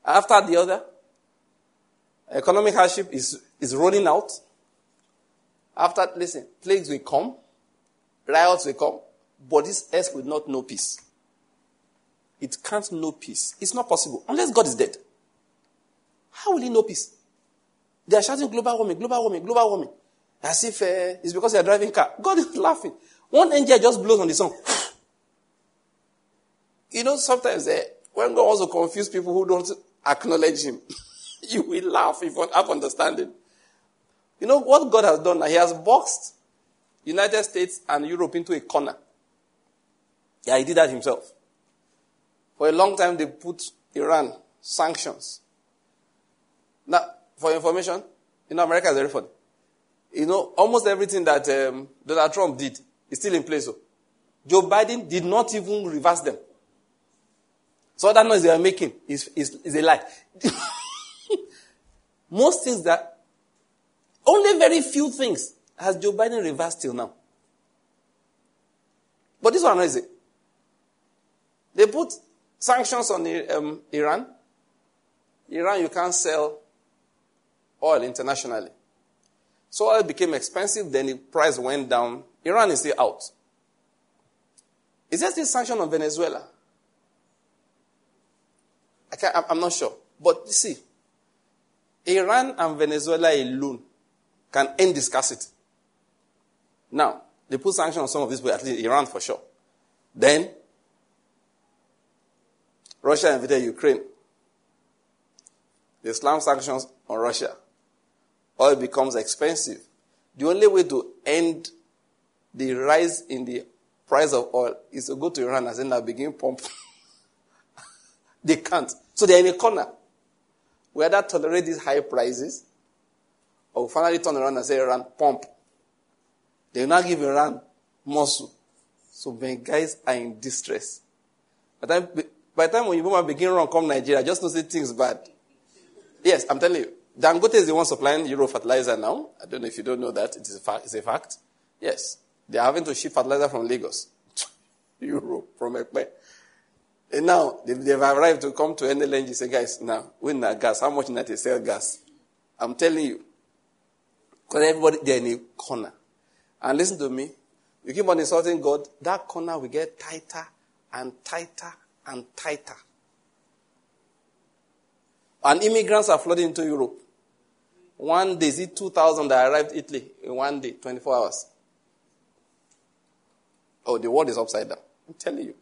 after the other. Economic hardship is, is rolling out. After, listen, plagues will come, riots will come, but this earth will not know peace. It can't know peace. It's not possible unless God is dead. How will he know peace? They are shouting global warming, global warming, global warming. As if uh, it's because they are driving car. God is laughing. One angel just blows on the song. You know, sometimes uh, when God also to confuse people who don't acknowledge Him, you will laugh if you have understanding. You know what God has done? He has boxed United States and Europe into a corner. Yeah, He did that Himself. For a long time, they put Iran sanctions. Now, for information, you know, America is very funny. You know, almost everything that um, Donald Trump did is still in place. So. Joe Biden did not even reverse them. So that noise they are making is, is, is a lie. Most things that, only very few things has Joe Biden reversed till now. But this one is it. They put sanctions on um, Iran. Iran, you can't sell oil internationally. So oil became expensive, then the price went down. Iran is still out. Is there still sanction on Venezuela? I am not sure. But see, Iran and Venezuela alone can end the scarcity. Now, they put sanctions on some of these, people, at least Iran for sure. Then, Russia invaded Ukraine. They slammed sanctions on Russia. Oil becomes expensive. The only way to end the rise in the price of oil is to go to Iran and then begin pump. they can't. So they're in a corner. We either tolerate these high prices or we finally turn around and say, Iran, pump. They will now give Iran muscle. So when guys are in distress. By the time, by the time when you begin run come Nigeria, just see things bad. Yes, I'm telling you. Dangote is the one supplying Urea fertilizer now. I don't know if you don't know that. It is a fact. It's a fact. Yes. They are having to ship fertilizer from Lagos. Urea from Ekpe. And now they've, they've arrived to come to NLNG. Say, guys, now we need gas. How much need to sell gas? I'm telling you, because everybody they're in a corner. And listen to me, you keep on insulting God, that corner will get tighter and tighter and tighter. And immigrants are flooding into Europe. One day, see 2,000 that arrived Italy in one day, 24 hours. Oh, the world is upside down. I'm telling you.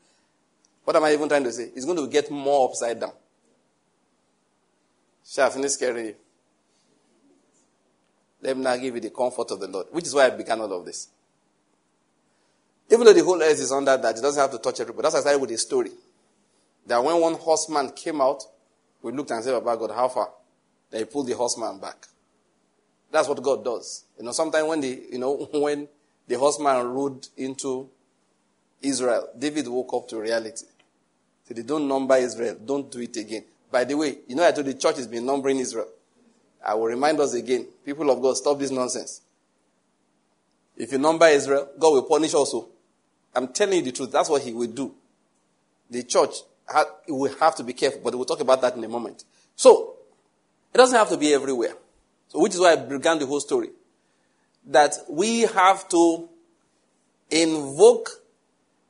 What am I even trying to say? It's going to get more upside down. Shall I finish scaring you? Let me now give you the comfort of the Lord, which is why I began all of this. Even though the whole earth is under that, it doesn't have to touch everybody. That's why I started with a story. That when one horseman came out, we looked and said, about God, how far? Then he pulled the horseman back. That's what God does. You know, sometimes when the, you know, when the horseman rode into Israel, David woke up to reality. So they don't number Israel. Don't do it again. By the way, you know, I told the church has been numbering Israel. I will remind us again. People of God, stop this nonsense. If you number Israel, God will punish also. I'm telling you the truth. That's what he will do. The church will have to be careful, but we'll talk about that in a moment. So, it doesn't have to be everywhere. So, which is why I began the whole story. That we have to invoke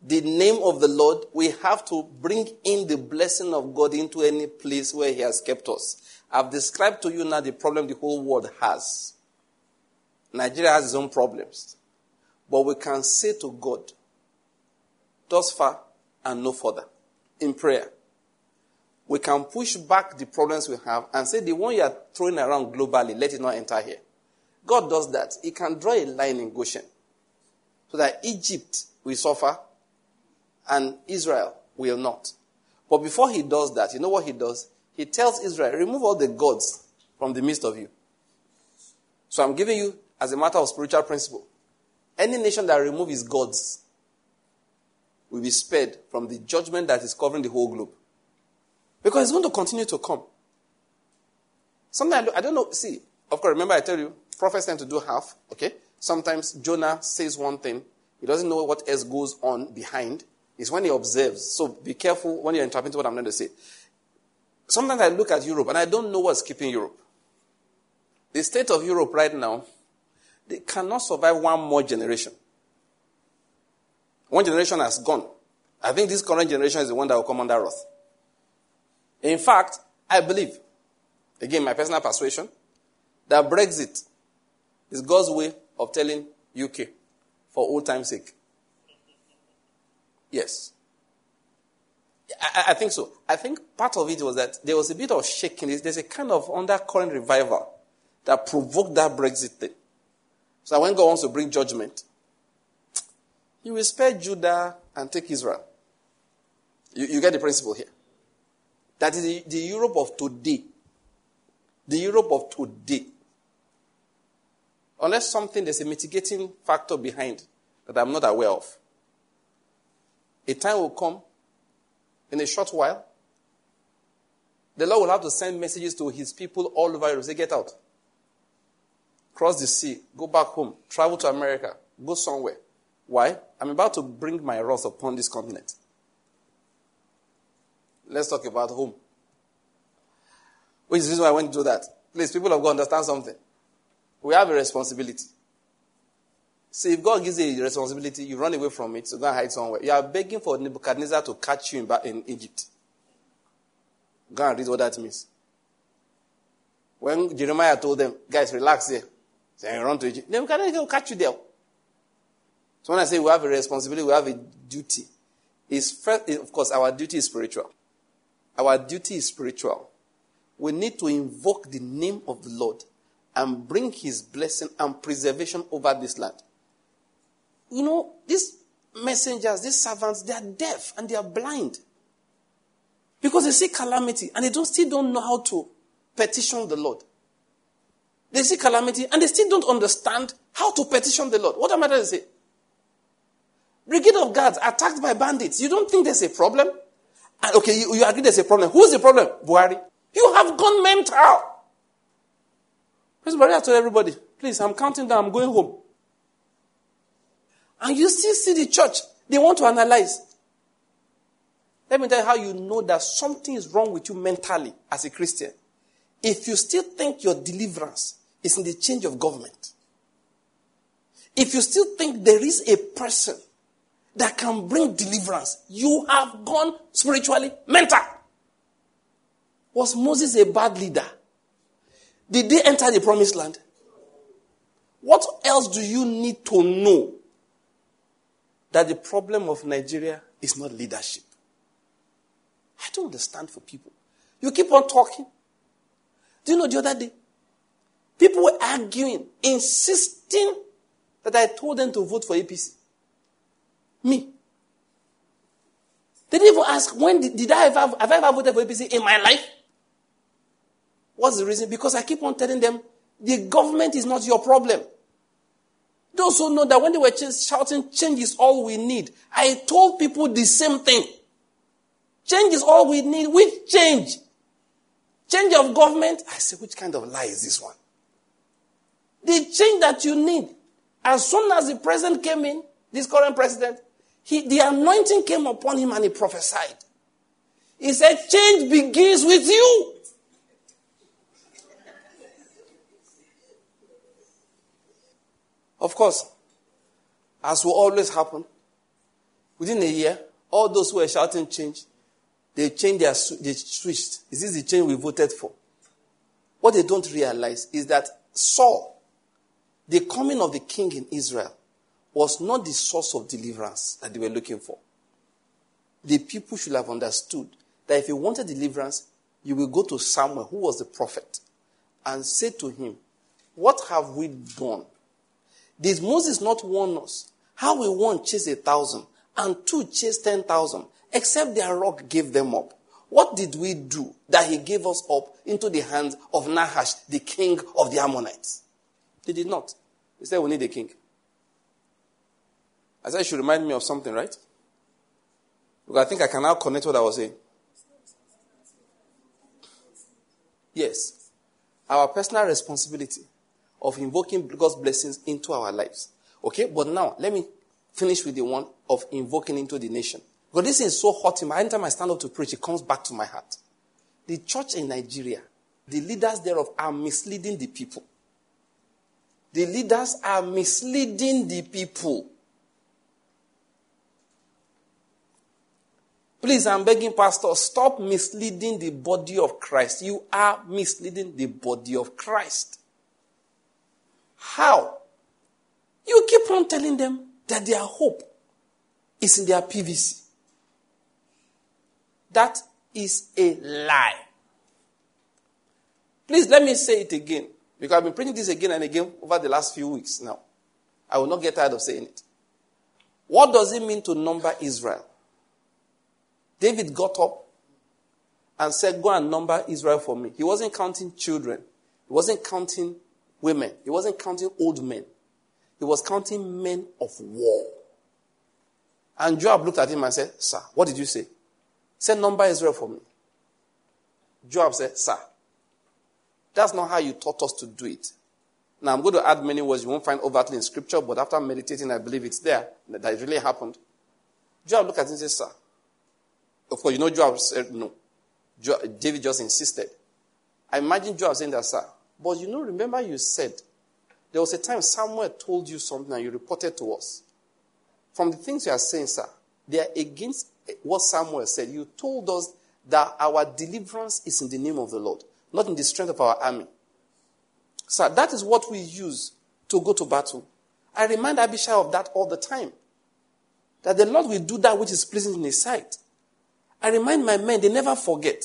the name of the Lord. We have to bring in the blessing of God into any place where He has kept us. I've described to you now the problem the whole world has. Nigeria has its own problems. But we can say to God, thus far and no further, in prayer. We can push back the problems we have and say the one you are throwing around globally, let it not enter here. God does that. He can draw a line in Goshen so that Egypt will suffer and Israel will not. But before he does that, you know what he does? He tells Israel, remove all the gods from the midst of you. So I'm giving you, as a matter of spiritual principle, any nation that removes its gods will be spared from the judgment that is covering the whole globe. Because it's going to continue to come. Sometimes, I don't know, see, of course, remember I tell you, prophets tend to do half, okay? Sometimes Jonah says one thing, he doesn't know what else goes on behind. It's when he observes. So be careful when you're interpreting what I'm going to say. Sometimes I look at Europe and I don't know what's keeping Europe. The state of Europe right now, they cannot survive one more generation. One generation has gone. I think this current generation is the one that will come under wrath. In fact, I believe, again, my personal persuasion, that Brexit is God's way of telling UK for old time's sake. Yes. I, I, think so. I think part of it was that there was a bit of shaking. There's a kind of undercurrent revival that provoked that Brexit thing. So when God wants to bring judgment, he will spare Judah and take Israel. You, you get the principle here. That is the, the Europe of today. The Europe of today. Unless something, there's a mitigating factor behind that I'm not aware of. A time will come in a short while. The Lord will have to send messages to his people all over Europe. Say, get out. Cross the sea. Go back home. Travel to America. Go somewhere. Why? I'm about to bring my wrath upon this continent. Let's talk about home. Which is the reason why I went to do that. Please, people of God, understand something. We have a responsibility. See, if God gives you a responsibility, you run away from it, so go and hide somewhere. You are begging for Nebuchadnezzar to catch you in, in Egypt. Go and read what that means. When Jeremiah told them, guys, relax here. Say, run to Egypt. Nebuchadnezzar will catch you there. So when I say we have a responsibility, we have a duty. Is first, of course, our duty is spiritual. Our duty is spiritual. We need to invoke the name of the Lord and bring his blessing and preservation over this land. You know, these messengers, these servants, they are deaf and they are blind. Because they see calamity and they don't, still don't know how to petition the Lord. They see calamity and they still don't understand how to petition the Lord. What am I trying to say? Brigade of Guards attacked by bandits. You don't think there's a problem? And okay, you, you agree there's a problem. Who's the problem? Buhari. You have gone mental. Please, Buhari told everybody, please, I'm counting down, I'm going home. And you still see the church. They want to analyze. Let me tell you how you know that something is wrong with you mentally as a Christian. If you still think your deliverance is in the change of government, if you still think there is a person that can bring deliverance, you have gone spiritually mental. Was Moses a bad leader? Did they enter the promised land? What else do you need to know that the problem of Nigeria is not leadership? I don't understand for people. You keep on talking. Do you know the other day? People were arguing, insisting that I told them to vote for APC. Me. They didn't even ask, when did, did I ever, have I ever voted for APC in my life? What's the reason? Because I keep on telling them, the government is not your problem. Those who know that when they were shouting, change is all we need. I told people the same thing. Change is all we need. Which change? Change of government? I say, which kind of lie is this one? The change that you need. As soon as the president came in, this current president, he, the anointing came upon him and he prophesied. He said, change begins with you. Of course, as will always happen, within a year, all those who were shouting change, they changed their, they switched. Is this the change we voted for? What they don't realize is that Saul, the coming of the king in Israel, was not the source of deliverance that they were looking for. The people should have understood that if you wanted deliverance, you will go to Samuel, who was the prophet, and say to him, What have we done? Did Moses not warn us? How we one chase a thousand and two chase ten thousand, except their rock gave them up. What did we do that he gave us up into the hands of Nahash, the king of the Ammonites? They did not. They said, We need a king. I said, it should remind me of something, right? Because I think I can now connect what I was saying. Yes. Our personal responsibility of invoking God's blessings into our lives. Okay? But now, let me finish with the one of invoking into the nation. Because this is so hot in my anytime I stand up to preach, it comes back to my heart. The church in Nigeria, the leaders thereof are misleading the people. The leaders are misleading the people. Please, I'm begging, Pastor, stop misleading the body of Christ. You are misleading the body of Christ. How? You keep on telling them that their hope is in their PVC. That is a lie. Please let me say it again. Because I've been preaching this again and again over the last few weeks now. I will not get tired of saying it. What does it mean to number Israel? David got up and said, Go and number Israel for me. He wasn't counting children, he wasn't counting women, he wasn't counting old men. He was counting men of war. And Joab looked at him and said, Sir, what did you say? Said, Number Israel for me. Joab said, Sir, that's not how you taught us to do it. Now, I'm going to add many words you won't find overtly in scripture, but after meditating, I believe it's there that it really happened. Joab looked at him and said, Sir, of course, you know Joab said no. David just insisted. I imagine Joab saying that, sir. But you know, remember you said there was a time Samuel told you something and you reported to us. From the things you are saying, sir, they are against what Samuel said. You told us that our deliverance is in the name of the Lord, not in the strength of our army. Sir, that is what we use to go to battle. I remind Abishai of that all the time. That the Lord will do that which is pleasing in his sight. I remind my men, they never forget.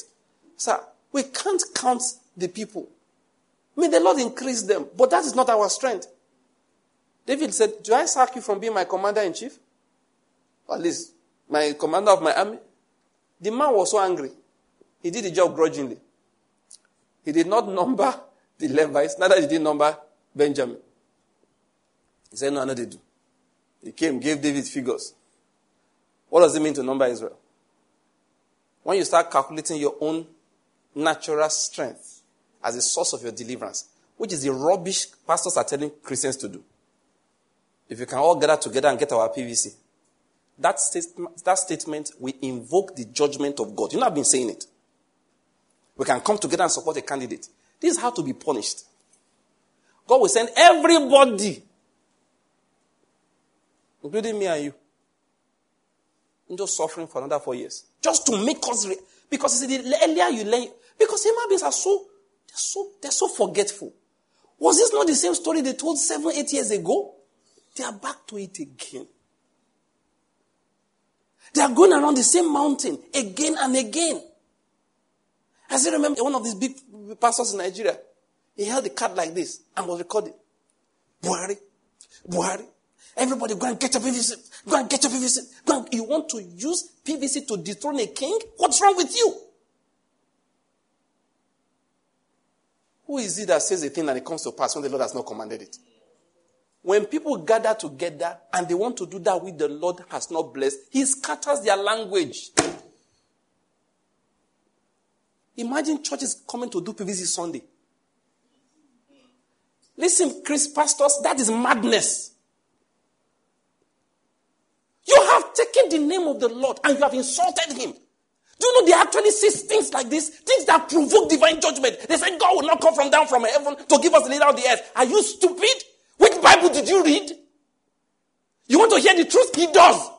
Sir, we can't count the people. Mean, the Lord increased them, but that is not our strength. David said, Do I sack you from being my commander in chief? Or at least, my commander of my army? The man was so angry. He did the job grudgingly. He did not number the Levites, neither did he number Benjamin. He said, No, I know they do. He came, gave David figures. What does it mean to number Israel? When you start calculating your own natural strength as a source of your deliverance, which is the rubbish pastors are telling Christians to do. If we can all gather together and get our PVC, that, statement, that statement will invoke the judgment of God. You know, I've been saying it. We can come together and support a candidate. This is how to be punished. God will send everybody, including me and you, into suffering for another four years. Just to make us, re- because see, the earlier you learn, because human beings are so, they're so, they're so forgetful. Was this not the same story they told seven, eight years ago? They are back to it again. They are going around the same mountain again and again. I still remember one of these big pastors in Nigeria. He held the card like this and was recording. Buhari, Buhari. Everybody go and get your PVC. Go and get your PVC. Go and, you want to use PVC to dethrone a king? What's wrong with you? Who is it that says a thing and it comes to pass when the Lord has not commanded it? When people gather together and they want to do that which the Lord has not blessed, He scatters their language. Imagine churches coming to do PVC Sunday. Listen, Chris pastors, that is madness. You have taken the name of the Lord and you have insulted him. Do you know they actually see things like this? Things that provoke divine judgment. They say God will not come from down from heaven to give us the leader of the earth. Are you stupid? Which Bible did you read? You want to hear the truth? He does.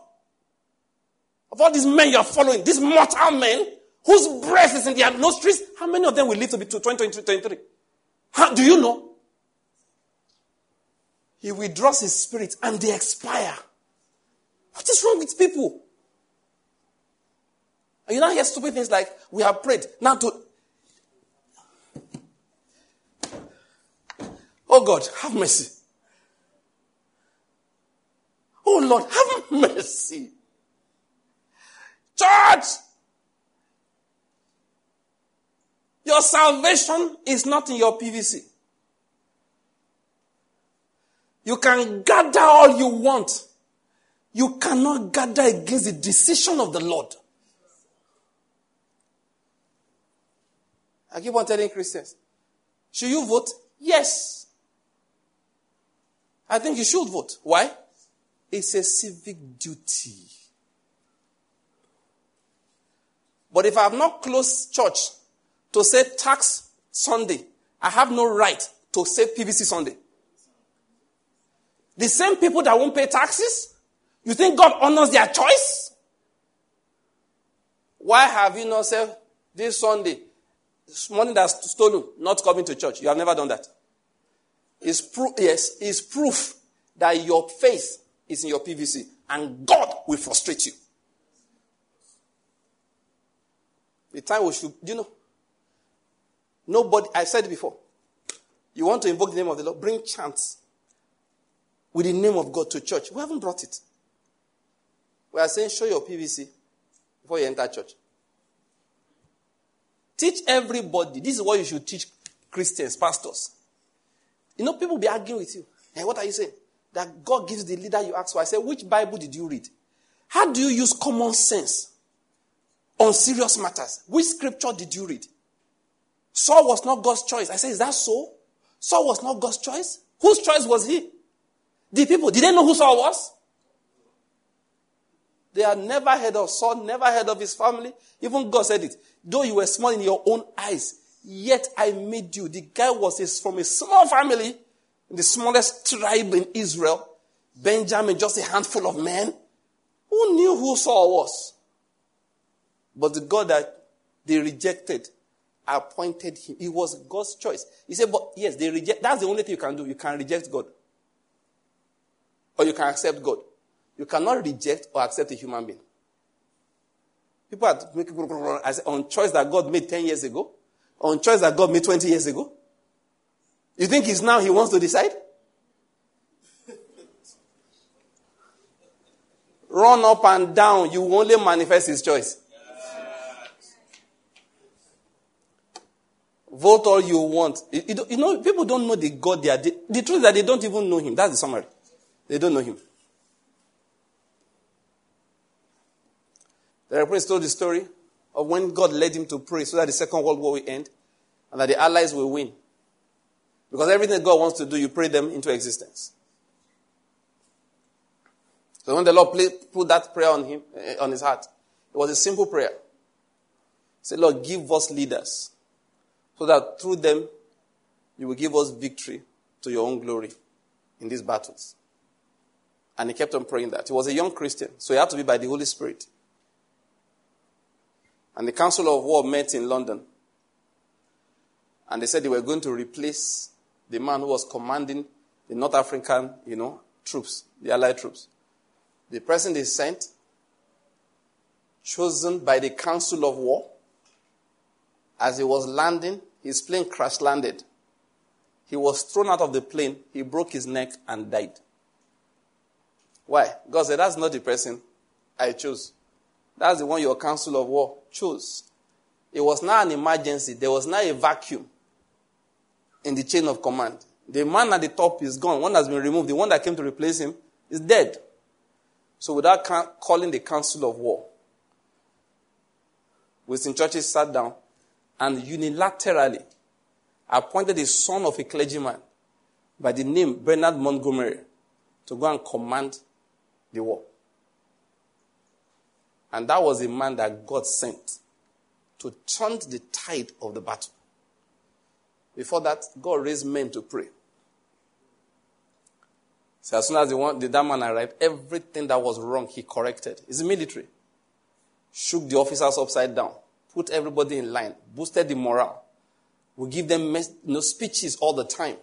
Of all these men you are following, these mortal men whose breath is in their nostrils, how many of them will live to be to 2023? How, do you know? He withdraws his spirit and they expire. What is wrong with people? And you now hear stupid things like, we have prayed. Now to. Oh God, have mercy. Oh Lord, have mercy. Church! Your salvation is not in your PVC. You can gather all you want. You cannot gather against the decision of the Lord. I keep on telling Christians, should you vote? Yes. I think you should vote. Why? It's a civic duty. But if I have not closed church to say tax Sunday, I have no right to say PVC Sunday. The same people that won't pay taxes, you think God honors their choice? Why have you not said this Sunday, money that's stolen, not coming to church. You have never done that. It's proof, yes, it's proof that your faith is in your PVC and God will frustrate you. The time we should, you know, nobody, I said before. You want to invoke the name of the Lord, bring chants with the name of God to church. We haven't brought it. We are saying, show your PVC before you enter church. Teach everybody. This is what you should teach Christians, pastors. You know, people be arguing with you. Hey, what are you saying? That God gives the leader you ask for. I say, which Bible did you read? How do you use common sense on serious matters? Which scripture did you read? Saul was not God's choice. I say, is that so? Saul was not God's choice? Whose choice was he? The people, did they know who Saul was? They had never heard of Saul, never heard of his family. Even God said it. Though you were small in your own eyes, yet I made you. The guy was from a small family, the smallest tribe in Israel. Benjamin, just a handful of men. Who knew who Saul was? But the God that they rejected appointed him. It was God's choice. He said, but yes, they reject. That's the only thing you can do. You can reject God. Or you can accept God. You cannot reject or accept a human being. People are making on choice that God made 10 years ago, on choice that God made 20 years ago. You think it's now he wants to decide? Run up and down, you only manifest his choice. Vote all you want. You, know, people don't know the God they are. The, the truth is that they don't even know him. That's the summary. They don't know him. The reference told the story of when God led him to pray so that the Second World War will end and that the Allies will win. Because everything God wants to do, you pray them into existence. So when the Lord put that prayer on him, eh, on his heart, it was a simple prayer. He said, Lord, give us leaders so that through them you will give us victory to your own glory in these battles. And he kept on praying that. He was a young Christian, so he had to be by the Holy Spirit. And the Council of War met in London. And they said they were going to replace the man who was commanding the North African, you know, troops, the Allied troops. The person they sent, chosen by the Council of War, as he was landing, his plane crash landed. He was thrown out of the plane, he broke his neck and died. Why? God said, That's not the person I chose. That's the one your council of war chose. It was not an emergency, there was not a vacuum in the chain of command. The man at the top is gone. One has been removed. The one that came to replace him is dead. So, without calling the council of war, Winston Churchill sat down and unilaterally appointed the son of a clergyman by the name Bernard Montgomery to go and command the war. And that was a man that God sent to turn the tide of the battle. Before that, God raised men to pray. So as soon as the one, the, that man arrived, everything that was wrong, he corrected. It's military. Shook the officers upside down, put everybody in line, boosted the morale. We give them you know, speeches all the time.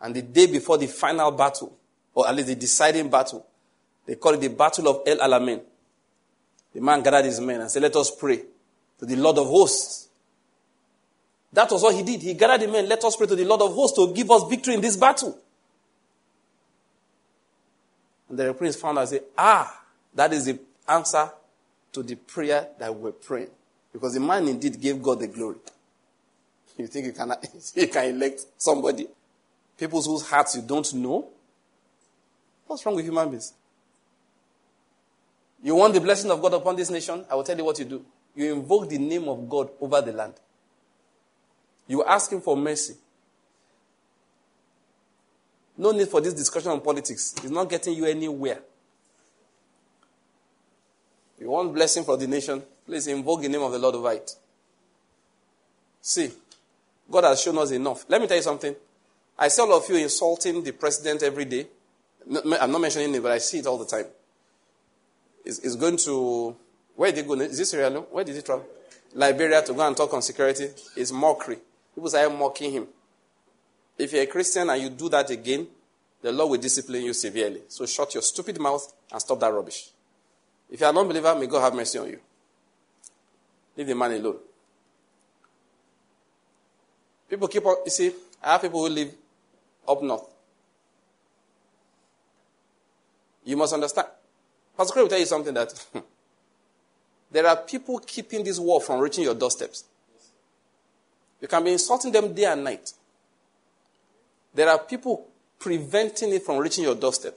And the day before the final battle, or at least the deciding battle, they call it the Battle of El Alamein. The man gathered his men and said, Let us pray to the Lord of hosts. That was what he did. He gathered the men, let us pray to the Lord of hosts to give us victory in this battle. And the prince found out and said, Ah, that is the answer to the prayer that we're praying. Because the man indeed gave God the glory. You think you can, you can elect somebody? People whose hearts you don't know? What's wrong with human beings? You want the blessing of God upon this nation? I will tell you what you do. You invoke the name of God over the land. You ask Him for mercy. No need for this discussion on politics. It's not getting you anywhere. You want blessing for the nation? Please invoke the name of the Lord over it. See, God has shown us enough. Let me tell you something. I see all of you insulting the president every day. I'm not mentioning it, but I see it all the time is, is going to, where did he go? Is this Leone? Where did he travel? Liberia to go and talk on security is mockery. People I'm mocking him. If you're a Christian and you do that again, the Lord will discipline you severely. So shut your stupid mouth and stop that rubbish. If you're a non-believer, may God have mercy on you. Leave the man alone. People keep on, you see, I have people who live up north. You must understand. Pastor Craig will tell you something that hmm, there are people keeping this war from reaching your doorsteps. You can be insulting them day and night. There are people preventing it from reaching your doorstep.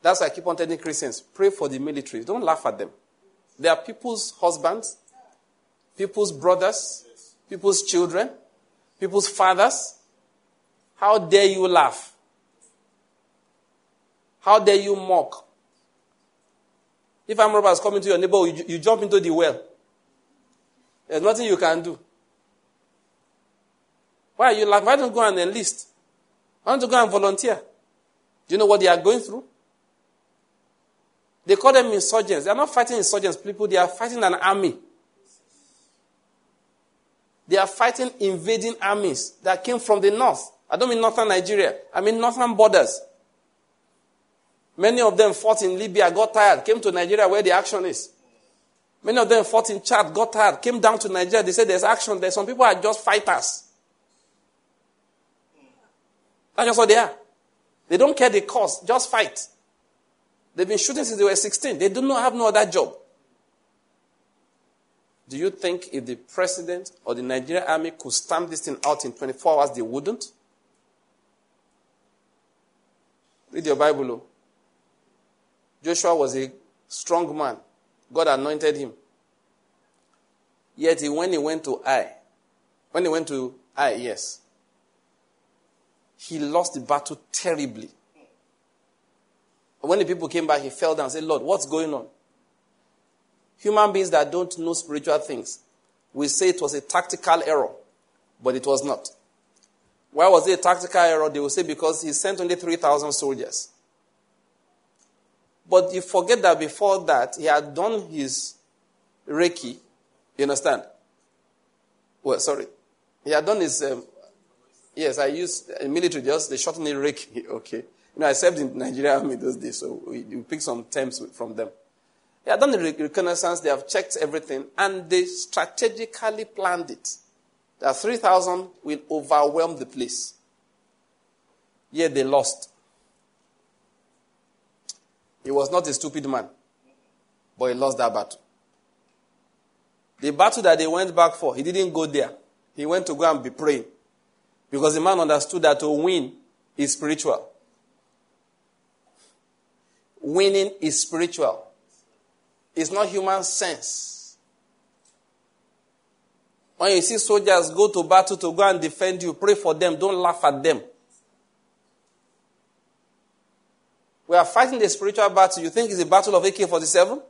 That's why I keep on telling Christians pray for the military. Don't laugh at them. They are people's husbands, people's brothers, people's children, people's fathers. How dare you laugh? How dare you mock? If armed robbers coming to your neighborhood, you, you jump into the well. There's nothing you can do. Why are you like, why don't you go and enlist? Why don't you go and volunteer? Do you know what they are going through? They call them insurgents. They are not fighting insurgents, people. They are fighting an army. They are fighting invading armies that came from the north. I don't mean northern Nigeria. I mean northern borders. Many of them fought in Libya, got tired, came to Nigeria where the action is. Many of them fought in Chad, got tired, came down to Nigeria. They said there's action there. Some people are just fighters. That's just what they are. They don't care the cost, just fight. They've been shooting since they were 16. They do not have no other job. Do you think if the president or the Nigerian army could stamp this thing out in 24 hours, they wouldn't? Read your Bible. Oh. Joshua was a strong man. God anointed him. Yet he, when he went to Ai, when he went to Ai, yes, he lost the battle terribly. When the people came back, he fell down and said, Lord, what's going on? Human beings that don't know spiritual things will say it was a tactical error, but it was not. Why was it a tactical error? They will say because he sent only 3,000 soldiers. But you forget that before that, he had done his recce. You understand? Well, sorry. He had done his. Um, yes, I used in military just they shorten it recce. Okay. You know, I served in Nigeria Army those days, so we, we pick some terms from them. They have done the reconnaissance, they have checked everything, and they strategically planned it. That 3,000 will overwhelm the place. Yet they lost. He was not a stupid man, but he lost that battle. The battle that they went back for, he didn't go there. He went to go and be praying. Because the man understood that to win is spiritual. Winning is spiritual. It's not human sense. When you see soldiers go to battle to go and defend you, pray for them. Don't laugh at them. We are fighting the spiritual battle. You think it's a battle of AK 47?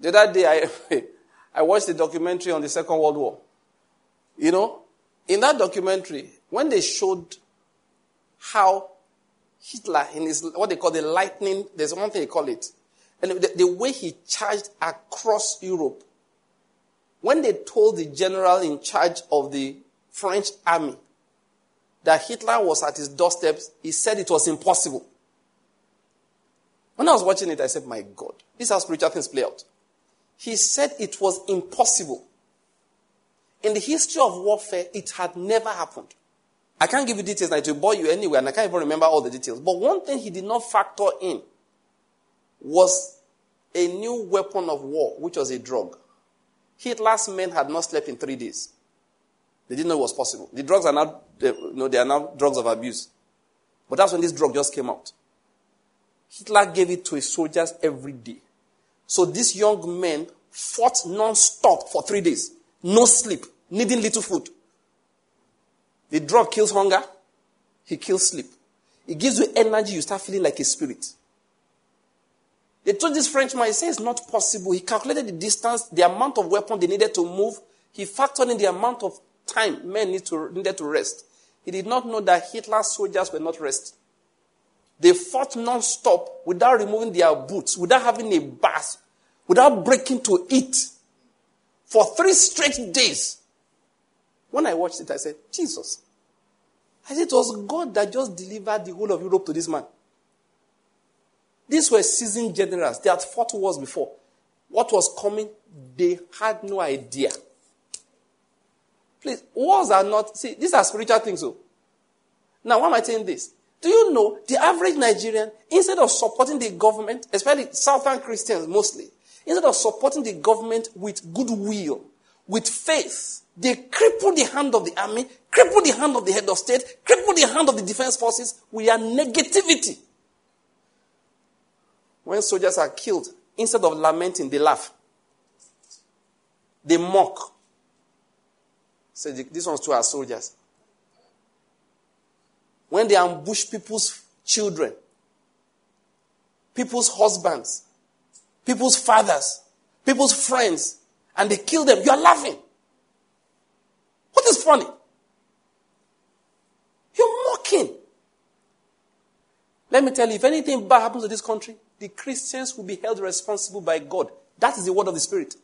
The other day, I, I watched a documentary on the Second World War. You know, in that documentary, when they showed how Hitler, in his, what they call the lightning, there's one thing they call it. And the, the way he charged across Europe, when they told the general in charge of the French army that Hitler was at his doorstep, he said it was impossible. When I was watching it, I said, My God, this is how spiritual things play out. He said it was impossible. In the history of warfare, it had never happened. I can't give you details now, it will bore you anyway, and I can't even remember all the details. But one thing he did not factor in was a new weapon of war, which was a drug. Hitler's men had not slept in three days. They didn't know it was possible. The drugs are now, you know, they are now drugs of abuse. But that's when this drug just came out. Hitler gave it to his soldiers every day. So these young men fought non-stop for three days. No sleep, needing little food. The drug kills hunger, he kills sleep. It gives you energy, you start feeling like a spirit. They told this Frenchman, he said it's not possible. He calculated the distance, the amount of weapon they needed to move. He factored in the amount of time men need to, needed to rest. He did not know that Hitler's soldiers were not resting. They fought non-stop without removing their boots, without having a bath, without breaking to eat for three straight days. When I watched it, I said, Jesus. I said, it was God that just delivered the whole of Europe to this man. These were seasoned generals. They had fought wars before. What was coming, they had no idea. Please, wars are not, see, these are spiritual things. So. Now, why am I saying this? Do you know the average Nigerian, instead of supporting the government, especially Southern Christians mostly, instead of supporting the government with goodwill, with faith, they cripple the hand of the army, cripple the hand of the head of state, cripple the hand of the defense forces with their negativity. When soldiers are killed, instead of lamenting, they laugh. They mock. Say, these ones too are soldiers. When they ambush people's children, people's husbands, people's fathers, people's friends, and they kill them, you are laughing. What is funny? You're mocking. Let me tell you, if anything bad happens to this country, the Christians will be held responsible by God. That is the word of the Spirit.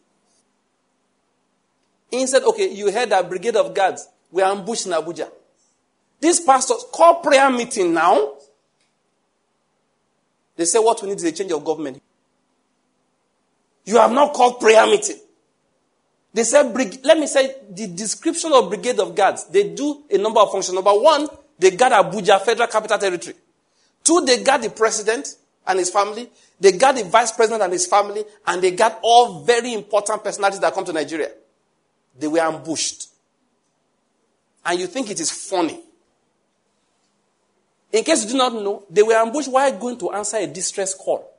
Instead, okay, you heard that brigade of guards were ambushed in Abuja. These pastors call prayer meeting now. They say what we need is a change of government. You have not called prayer meeting. They said, let me say the description of brigade of guards. They do a number of functions. Number one, they guard Abuja, Federal Capital Territory. Two, they guard the president and his family. They guard the vice president and his family. And they guard all very important personalities that come to Nigeria. They were ambushed. And you think it is funny. In case you do not know, they were ambushed while going to answer a distress call.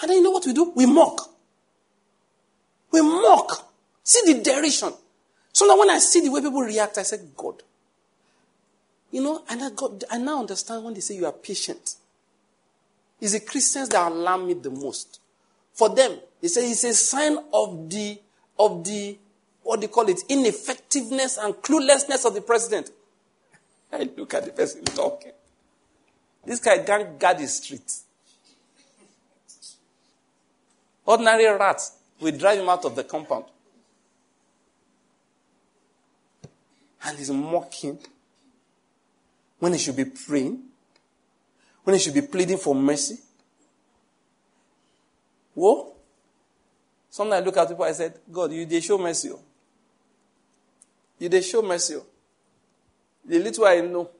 And then you know what we do? We mock. We mock. See the derision. So now when I see the way people react, I say, God, You know, and I got I now understand when they say you are patient. It's the Christians that alarm me the most. For them, they say it's a sign of the of the what do you call it? Ineffectiveness and cluelessness of the president. I look at the person talking. This guy can't guard the street. Ordinary rats will drive him out of the compound. And he's mocking when he should be praying, when he should be pleading for mercy. Whoa. Sometimes I look at people, I said, God, you they show mercy. You they show mercy. The little I know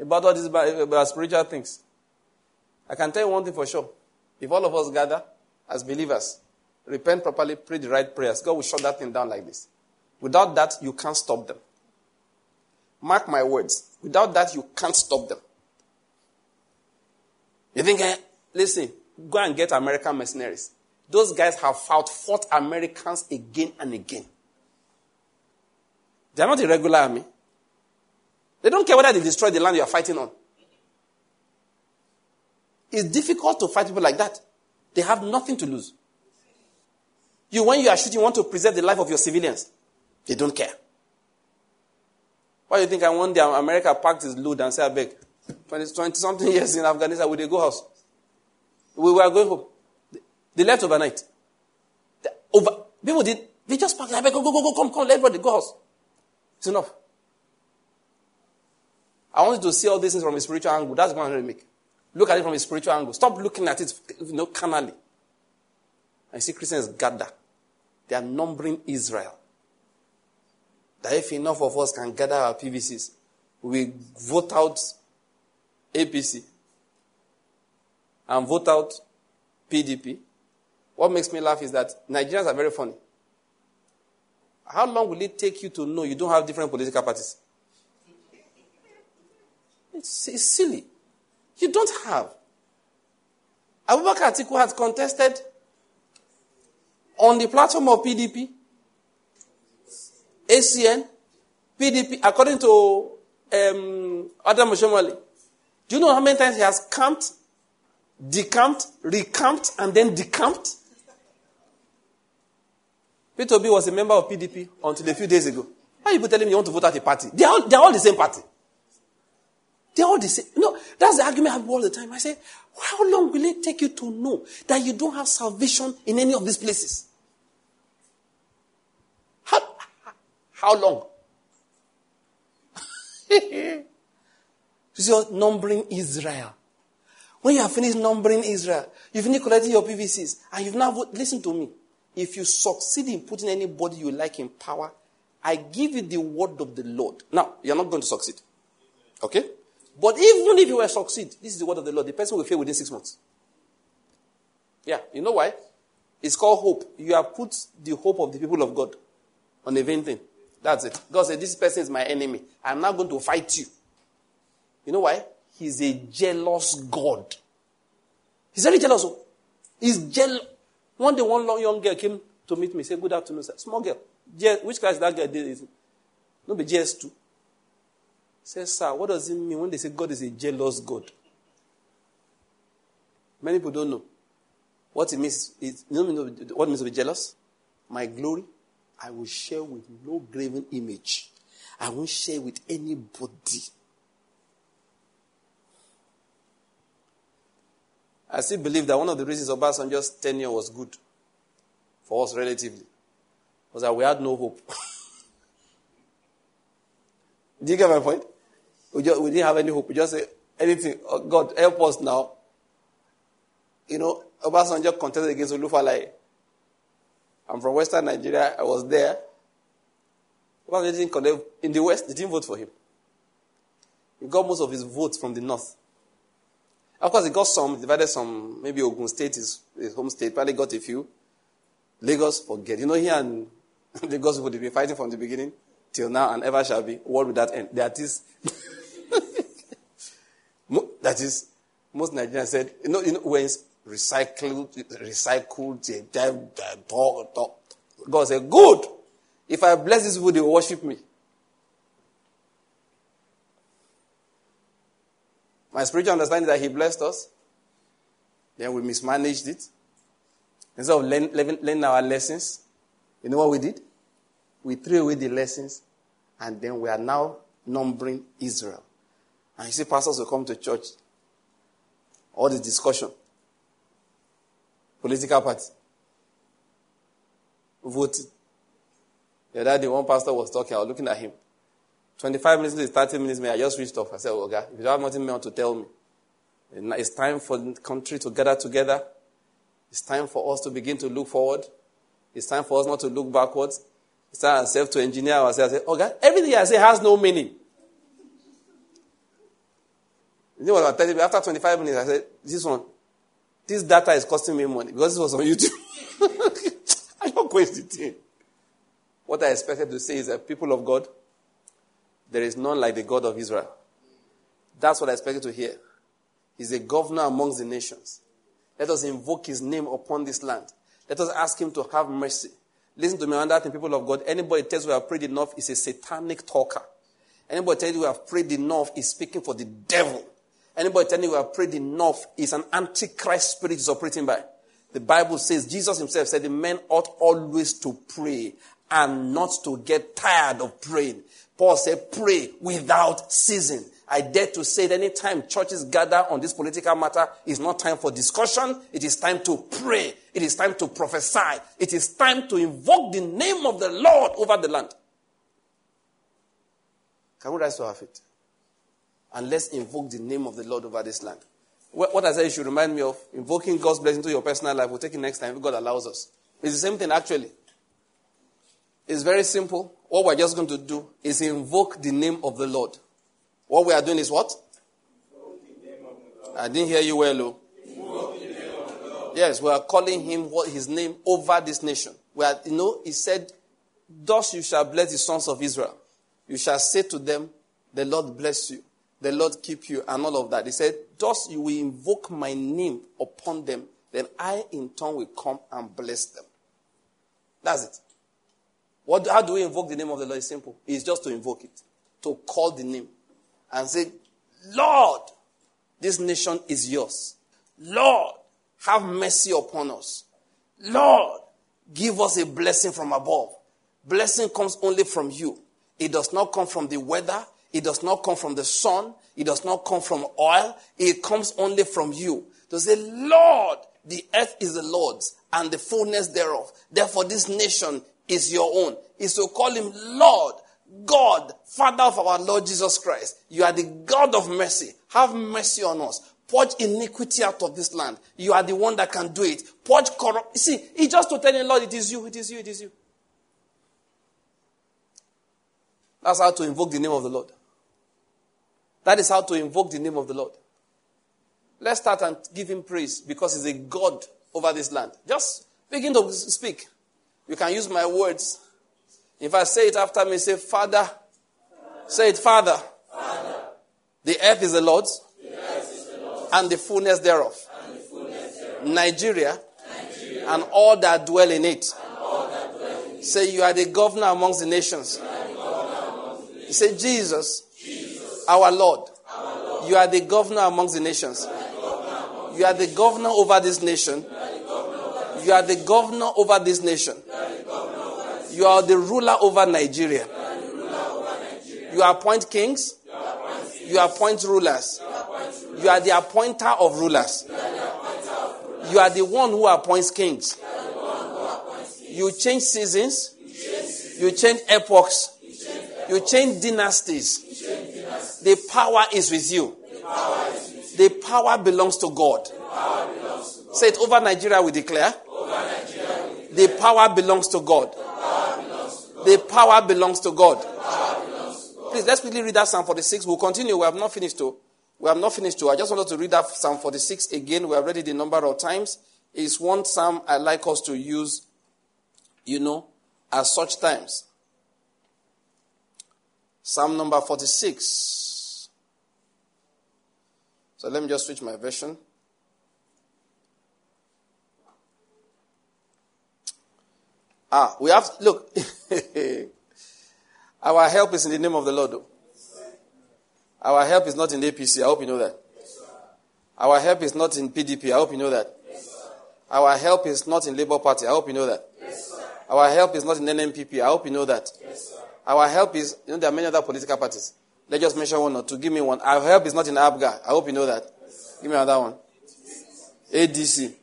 about all these about spiritual things. I can tell you one thing for sure. If all of us gather as believers, repent properly, pray the right prayers, God will shut that thing down like this. Without that, you can't stop them. Mark my words. Without that, you can't stop them. You think, eh, listen, go and get American mercenaries. Those guys have fought, fought Americans again and again. They are not a regular army. They don't care whether they destroy the land you are fighting on. It's difficult to fight people like that. They have nothing to lose. You, when you are shooting, you want to preserve the life of your civilians. They don't care. Why do you think I want the America packed his load and say, I beg, 20, 20 something years in Afghanistan, would they go house? We were going home. They left overnight. They, over, people did, they just packed, beg, go, go, go, go, come, come, let everybody go house. It's enough. I want you to see all these things from a spiritual angle. That's what I'm going to make. Look at it from a spiritual angle. Stop looking at it, you know, carnally. I see Christians gather. They are numbering Israel. That if enough of us can gather our PVCs, we vote out APC and vote out PDP. What makes me laugh is that Nigerians are very funny. How long will it take you to know you don't have different political parties? It's, it's silly. You don't have. Abubakar Atiku has contested on the platform of PDP, ACN, PDP, according to um, Adam Oshiomhole. Do you know how many times he has camped, decamped, recamped, and then decamped? Peter Obi was a member of PDP until a few days ago. Why are you telling me you want to vote out a party? They are all, they are all the same party. They're all the same. No, that's the argument I have all the time. I say, how long will it take you to know that you don't have salvation in any of these places? How, how long? you're numbering Israel. When you have finished numbering Israel, you've finished collecting your PVCs, and you've now, listen to me. If you succeed in putting anybody you like in power, I give you the word of the Lord. Now, you're not going to succeed. Okay? But even if you were succeed, this is the word of the Lord, the person will fail within six months. Yeah, you know why? It's called hope. You have put the hope of the people of God on a vain thing. That's it. God said, This person is my enemy. I'm not going to fight you. You know why? He's a jealous God. He's very jealous. He's jealous. One day, one young girl came to meet me. Say, Good afternoon, sir. Small girl. Which class is that girl did? No, be JS2. Says, sir, what does it mean when they say God is a jealous God? Many people don't know. What it means is, you know what it means to be jealous? My glory, I will share with no graven image. I won't share with anybody. I still believe that one of the reasons Obasanjo's tenure was good for us relatively was that we had no hope. Do you get my point? We, just, we didn't have any hope. We just say, anything. Oh, God, help us now. You know, Obasanjo contested against Olu Falae. I'm from Western Nigeria. I was there. Obasanjo didn't contest. In the West, they didn't vote for him. He got most of his votes from the North. Of course, he got some, divided some, maybe Ogun State, is his home state, probably got a few. Lagos, forget. You know, here and Lagos would be fighting from the beginning till now and ever shall be. What would that end? That is, that is, most Nigerians said, you know, you know when recycled, recycled. God said, good. If I bless this people, they worship me. My spiritual understanding that He blessed us. Then we mismanaged it. Instead of learn, learning our lessons, you know what we did? We threw away the lessons, and then we are now numbering Israel. And you see, pastors will come to church, all the discussion, political party, voting. The other day, one pastor was talking, I was looking at him. 25 minutes to 30 minutes, may I just reached off. I said, oh, God, if you have nothing more to tell me, it's time for the country to gather together. It's time for us to begin to look forward. It's time for us not to look backwards. It's time ourselves to engineer ourselves. I oh God, everything I say has no meaning. You know what I'm telling you? After 25 minutes, I said, this one, this data is costing me money because this was on YouTube. I'm not going to thing. What I expected to say is that people of God, there is none like the God of Israel. That's what I expected to hear. He's a governor amongst the nations. Let us invoke his name upon this land. Let us ask him to have mercy. Listen to me on that people of God. Anybody tells you we have prayed enough is a satanic talker. Anybody tells you we have prayed enough is speaking for the devil. Anybody telling you we have prayed enough is an antichrist spirit is operating by. The Bible says, Jesus himself said, the men ought always to pray and not to get tired of praying. Paul said, pray without ceasing. I dare to say that anytime churches gather on this political matter, it's not time for discussion. It is time to pray. It is time to prophesy. It is time to invoke the name of the Lord over the land. Can we rise to our feet? And let's invoke the name of the Lord over this land. What I said you should remind me of, invoking God's blessing to your personal life. We'll take it next time if God allows us. It's the same thing, actually. It's very simple. What we're just going to do is invoke the name of the Lord. What we are doing is what? I didn't hear you well, Lou. Yes, we are calling him what his name over this nation. We are, you know, he said, Thus you shall bless the sons of Israel. You shall say to them, The Lord bless you, the Lord keep you, and all of that. He said, Thus you will invoke my name upon them, then I in turn will come and bless them. That's it. What, how do we invoke the name of the Lord? It's simple. It's just to invoke it, to call the name and say, Lord, this nation is yours. Lord, have mercy upon us. Lord, give us a blessing from above. Blessing comes only from you. It does not come from the weather. It does not come from the sun. It does not come from oil. It comes only from you. To say, Lord, the earth is the Lord's and the fullness thereof. Therefore, this nation is your own. Is to call him Lord God, Father of our Lord Jesus Christ, you are the God of mercy. Have mercy on us. Purge iniquity out of this land. You are the one that can do it. Purge corrupt. See, he just to tell the Lord, it is you, it is you, it is you. That's how to invoke the name of the Lord. That is how to invoke the name of the Lord. Let's start and give him praise because he's a God over this land. Just begin to speak. You can use my words if I say it after me, say, Father. Say it, Father. Father. The earth is the Lord's. the And the fullness thereof. The fullness thereof. Nigeria, Nigeria, and all that dwell in it. Dwell in say, You are the governor amongst the nations. The nations. Say, Jesus, Jesus our, Lord, our Lord, you are the governor amongst the nations. You are the governor over this nation. You are the governor over this nation. You are the ruler over Nigeria. You appoint kings. You appoint rulers. You are the appointer of rulers. You are the one who appoints kings. You change seasons. You change epochs. You change dynasties. The power is with you. The power belongs to God. Say it over Nigeria, we declare. The power belongs to God. The power belongs to God. Please, let's quickly read that Psalm 46. We'll continue. We have not finished to. We have not finished to. I just wanted to read that Psalm 46 again. We have read it a number of times. It's one psalm I like us to use, you know, at such times. Psalm number 46. So let me just switch my version. Ah, we have, look, our help is in the name of the Lord. Though. Our help is not in APC. I hope you know that. Our help is not in PDP. I hope you know that. Our help is not in Labour Party. I hope you know that. Our help is not in NNPP. I hope you know that. Our help is, you know, there are many other political parties. Let's just mention one or two. Give me one. Our help is not in APGA. I hope you know that. Give me another one. ADC,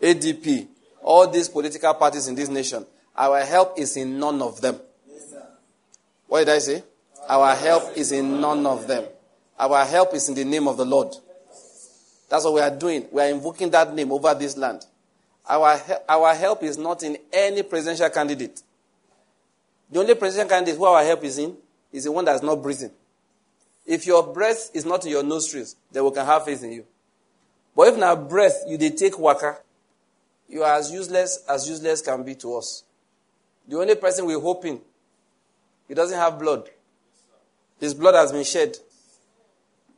ADP, all these political parties in this nation. Our help is in none of them. What did I say? Our help is in none of them. Our help is in the name of the Lord. That's what we are doing. We are invoking that name over this land. Our, our help is not in any presidential candidate. The only presidential candidate who our help is in is the one that's not breathing. If your breath is not in your nostrils, then we can have faith in you. But if now breath you did take waka, you are as useless as useless can be to us. The only person we're hoping, he doesn't have blood. His blood has been shed.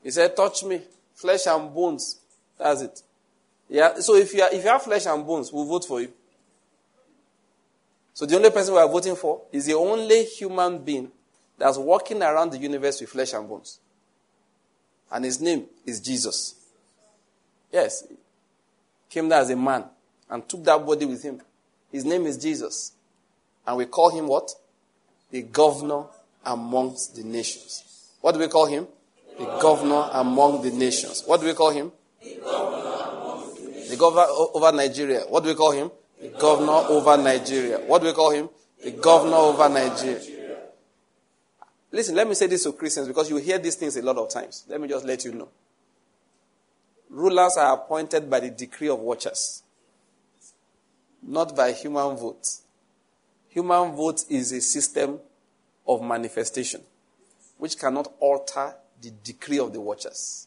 He said, touch me, flesh and bones. That's it. Yeah. So if you, are, if you have flesh and bones, we'll vote for you. So the only person we are voting for is the only human being that's walking around the universe with flesh and bones. And his name is Jesus. Yes. Came there as a man and took that body with him. His name is Jesus. And we call him what? The governor amongst the nations. What do we call him? The governor among the nations. What do we call him? The governor, the governor over Nigeria. What do we call him? The governor over Nigeria. What do we call him? The governor over Nigeria. Listen, let me say this to Christians because you hear these things a lot of times. Let me just let you know. Rulers are appointed by the decree of watchers, not by human vote. Human vote is a system of manifestation which cannot alter the decree of the watchers.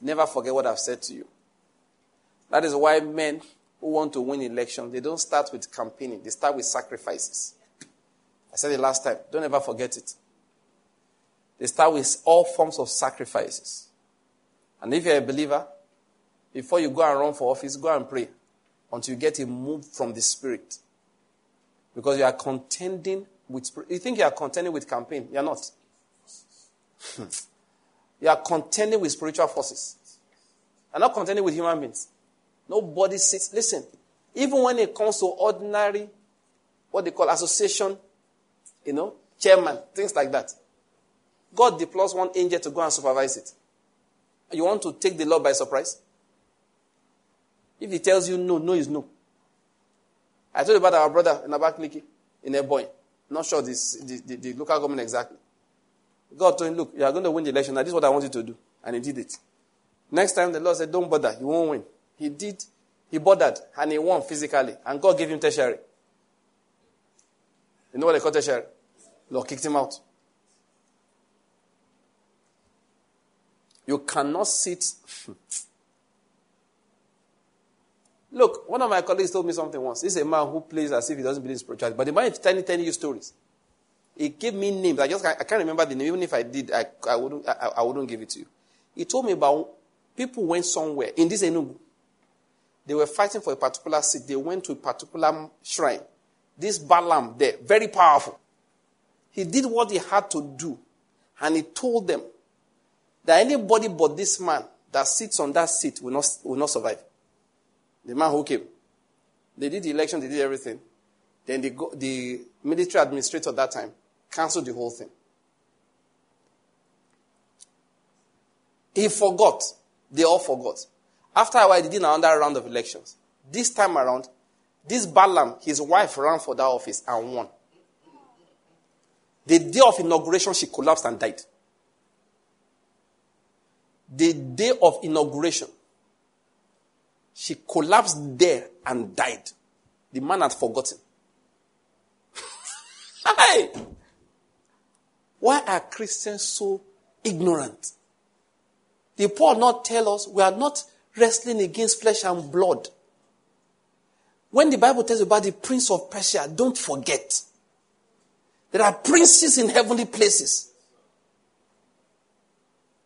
Never forget what I've said to you. That is why men who want to win elections, they don't start with campaigning, they start with sacrifices. I said it last time. Don't ever forget it. They start with all forms of sacrifices. And if you're a believer, before you go and run for office, go and pray until you get a move from the Spirit. Because you are contending with, you think you are contending with campaign. You're not. you are contending with spiritual forces. You're not contending with human beings. Nobody sits. Listen, even when it comes to ordinary, what they call association, you know, chairman, things like that. God deploys one angel to go and supervise it. You want to take the law by surprise? If he tells you no, no is no. I told you about our brother in Abakaliki, in Ebonyi. Not sure this, the, the, the, local government exactly. God told him, look, you are going to win the election. Now, this is what I want you to do. And he did it. Next time, the Lord said, don't bother. You won't win. He did. He bothered. And he won physically. And God gave him tertiary. You know what they call tertiary? Lord kicked him out. You cannot sit. Look, one of my colleagues told me something once. This is a man who plays as if he doesn't believe in spirituality. But the man is telling, telling you stories. He gave me names. I just I can't remember the name. Even if I did, I, I, wouldn't, I, I wouldn't give it to you. He told me about people went somewhere in this Enugu. They were fighting for a particular seat. They went to a particular shrine. This Balaam there, very powerful. He did what he had to do. And he told them that anybody but this man that sits on that seat will not, will not survive. The man who came. They did the election, they did everything. Then the, the military administrator at that time canceled the whole thing. He forgot. They all forgot. After a while, they did another round of elections. This time around, this Balaam, his wife ran for that office and won. The day of inauguration, she collapsed and died. The day of inauguration, she collapsed there and died. The man had forgotten. hey! Why are Christians so ignorant? Did Paul not tell us we are not wrestling against flesh and blood? When the Bible tells you about the prince of Persia, don't forget. There are princes in heavenly places.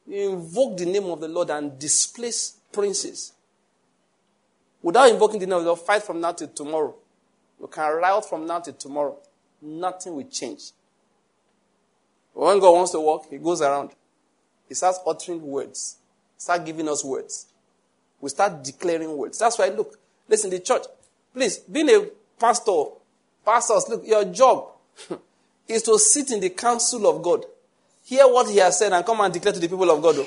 You invoke the name of the Lord and displace princes. Without invoking the name of the fight from now till tomorrow. You can riot from now till tomorrow. Nothing will change. When God wants to walk, He goes around. He starts uttering words. start giving us words. We start declaring words. That's why, look, listen, the church, please, being a pastor, pastors, look, your job is to sit in the council of God, hear what he has said, and come and declare to the people of God.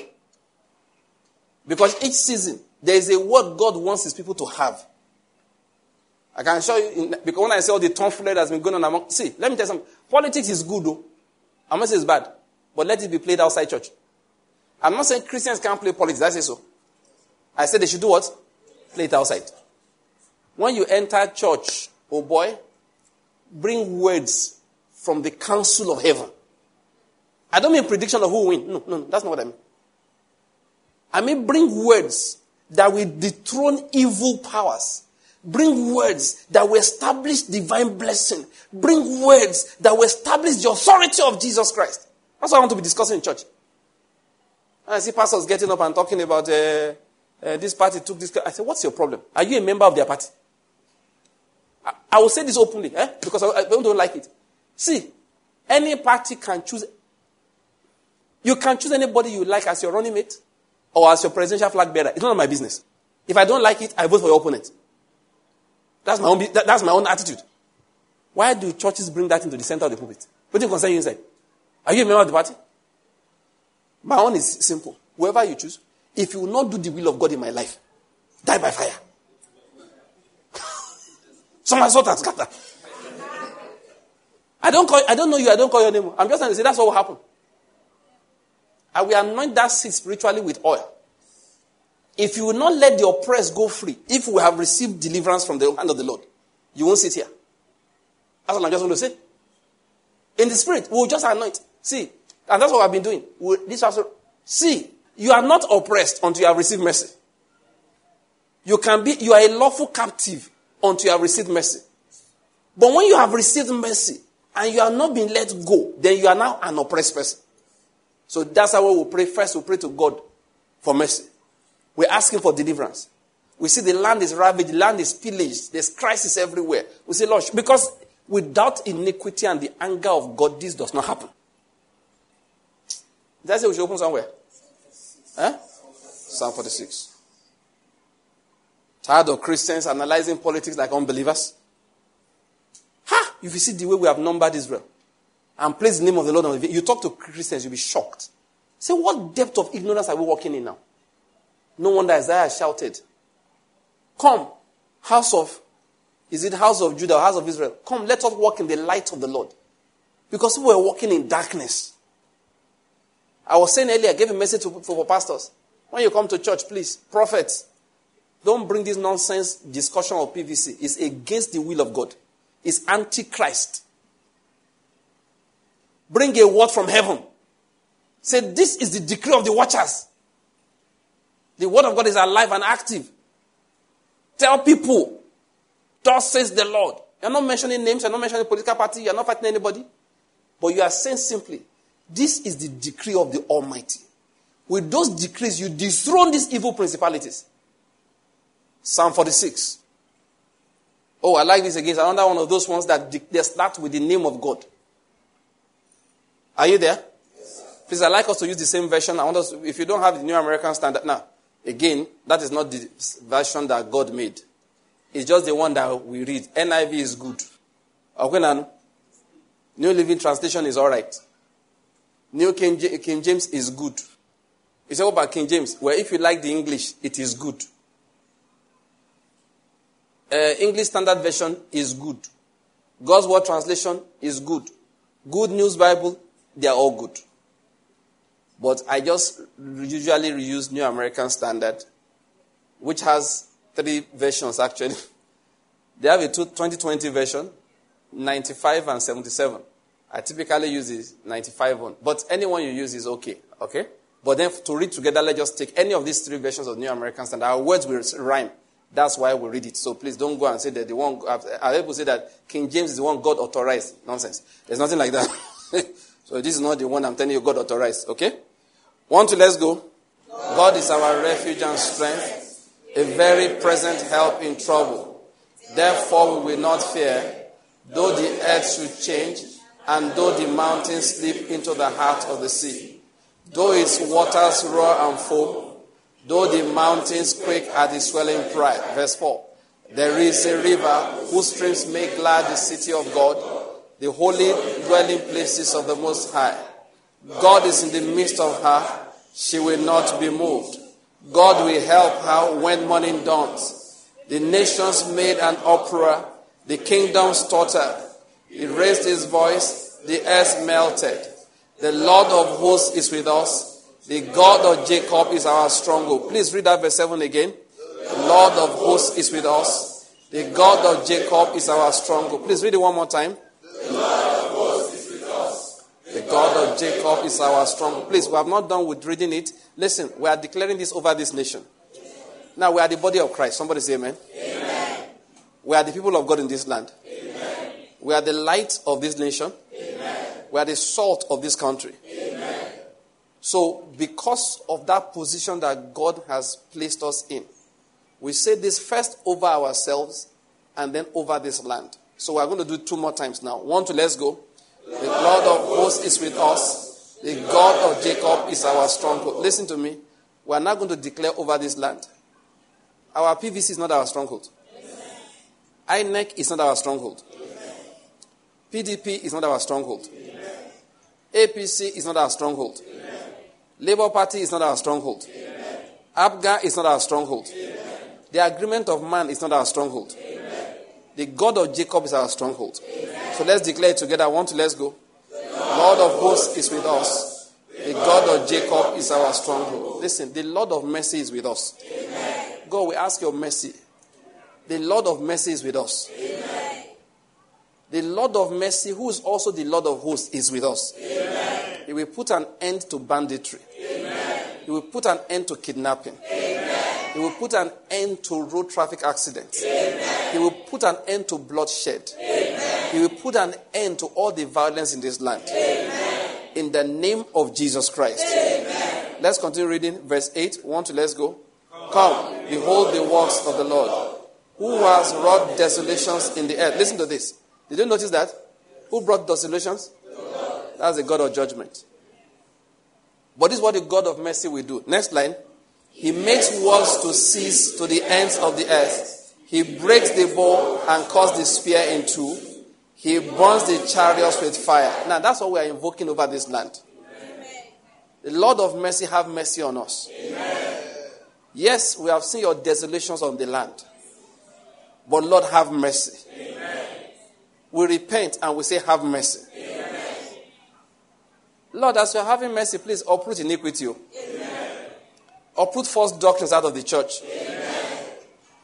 Because each season, there is a word God wants his people to have. I can show you, because when I say all the tomfoolery that's been going on among, see, let me tell you something. Politics is good, though. I'm not saying it's bad, but let it be played outside church. I'm not saying Christians can't play politics. I say so. I said they should do what? Play it outside. When you enter church, oh boy, bring words from the council of heaven. I don't mean prediction of who will win. No, no, that's not what I mean. I mean bring words that will dethrone evil powers. Bring words that will establish divine blessing. Bring words that will establish the authority of Jesus Christ. That's what I want to be discussing in church. I see pastors getting up and talking about uh, uh, this party took this. I said, What's your problem? Are you a member of their party? I, I will say this openly eh? because I, I don't like it. See, any party can choose. You can choose anybody you like as your running mate or as your presidential flag bearer. It's none of my business. If I don't like it, I vote for your opponent. That's my own, that, that's my own attitude. Why do churches bring that into the center of the pulpit? What do you concern you inside? Are you a member of the party? My own is simple. Whoever you choose, if you will not do the will of God in my life, die by fire. Someone sort and scatter. I don't call, I don't know you, I don't call your name. I'm just trying to say that's what will happen. I will anoint that seed spiritually with oil. If you will not let the oppressed go free, if we have received deliverance from the hand of the Lord, you won't sit here. That's what I'm just going to say. In the spirit, we'll just anoint. See, and that's what I've been doing. We'll, this also, see, you are not oppressed until you have received mercy. You can be, you are a lawful captive until you have received mercy. But when you have received mercy and you are not being let go, then you are now an oppressed person. So that's how we pray. First, we pray to God for mercy. We're asking for deliverance. We see the land is ravaged, the land is pillaged, there's crisis everywhere. We say, Lord, because without iniquity and the anger of God, this does not happen. Did I say we should open somewhere? Huh? Psalm 46. Tired of Christians analyzing politics like unbelievers? Ha! If you see the way we have numbered Israel and place the name of the Lord on the you talk to Christians, you'll be shocked. Say, what depth of ignorance are we walking in now? No wonder Isaiah shouted, Come, house of, is it house of Judah house of Israel? Come, let us walk in the light of the Lord. Because we were walking in darkness. I was saying earlier, I gave a message to, for pastors. When you come to church, please, prophets, don't bring this nonsense discussion of PVC. It's against the will of God. It's antichrist. Bring a word from heaven. Say, this is the decree of the watchers. The word of God is alive and active. Tell people, thus says the Lord. You're not mentioning names, you're not mentioning political party, you're not fighting anybody. But you are saying simply, this is the decree of the Almighty. With those decrees, you dethrone these evil principalities. Psalm 46. Oh, I like this again. Another one of those ones that they start with the name of God. Are you there? Yes, Please, I'd like us to use the same version. I want us, if you don't have the New American Standard, now, Again, that is not the version that God made. It's just the one that we read. NIV is good. Okay, New Living Translation is all right. New King, King James is good. You say, what about King James? Well, if you like the English, it is good. Uh, English Standard Version is good. God's Word Translation is good. Good News Bible, they are all good. But I just usually reuse New American Standard, which has three versions actually. They have a 2020 version, 95 and 77. I typically use the 95 one. But anyone you use is okay. Okay? But then to read together, let's just take any of these three versions of New American Standard. Our words will rhyme. That's why we read it. So please don't go and say that the one, I to say that King James is the one God authorized. Nonsense. There's nothing like that. so this is not the one I'm telling you God authorized. Okay? One, two, let's go. God is our refuge and strength, a very present help in trouble. Therefore, we will not fear, though the earth should change, and though the mountains slip into the heart of the sea, though its waters roar and foam, though the mountains quake at the swelling pride. Verse 4. There is a river whose streams make glad the city of God, the holy dwelling places of the Most High. God is in the midst of her, she will not be moved. God will help her when morning dawns. The nations made an uproar, the kingdoms tottered. He raised his voice, the earth melted. The Lord of hosts is with us. The God of Jacob is our stronghold. Please read that verse 7 again. The Lord of hosts is with us. The God of Jacob is our stronghold. Please read it one more time. The God of Jacob is our strong Please, we have not done with reading it. Listen, we are declaring this over this nation. Now we are the body of Christ. Somebody say amen. Amen. We are the people of God in this land. Amen. We are the light of this nation. Amen. We are the salt of this country. So, because of that position that God has placed us in, we say this first over ourselves and then over this land. So, we're going to do two more times now. One, two, let's go. The Lord of hosts is with us. The God of Jacob is our stronghold. Listen to me. We are not going to declare over this land. Our PVC is not our stronghold. INEC is not our stronghold. PDP is not our stronghold. APC is not our stronghold. Labour Party is not our stronghold. APGA is not our stronghold. The agreement of man is not our stronghold. The God of Jacob is our stronghold. So let's declare together. One, two, let's go. Lord of hosts is with us. The God of Jacob is our stronghold. Listen, the Lord of mercy is with us. God, we ask your mercy. The Lord of mercy is with us. The Lord of mercy, who is also the Lord of hosts, is with us. He will put an end to banditry. He will put an end to kidnapping. He will put an end to road traffic accidents. He will put an end to bloodshed. He will put an end to all the violence in this land. In the name of Jesus Christ. Let's continue reading verse 8. One to let's go. Come, behold the works of the Lord, who has wrought desolations in the earth. Listen to this. Did you notice that? Who brought desolations? That's the God of judgment. But this is what the God of mercy will do. Next line. He makes wars to cease to the ends of the earth. He breaks the bow and cuts the spear in two. He burns the chariots with fire. Now that's what we are invoking over this land. The Lord of mercy have mercy on us. Yes, we have seen your desolations on the land. But Lord have mercy. We repent and we say, Have mercy. Lord, as you're having mercy, please uproot iniquity. Oh. Uproot false doctrines out of the church.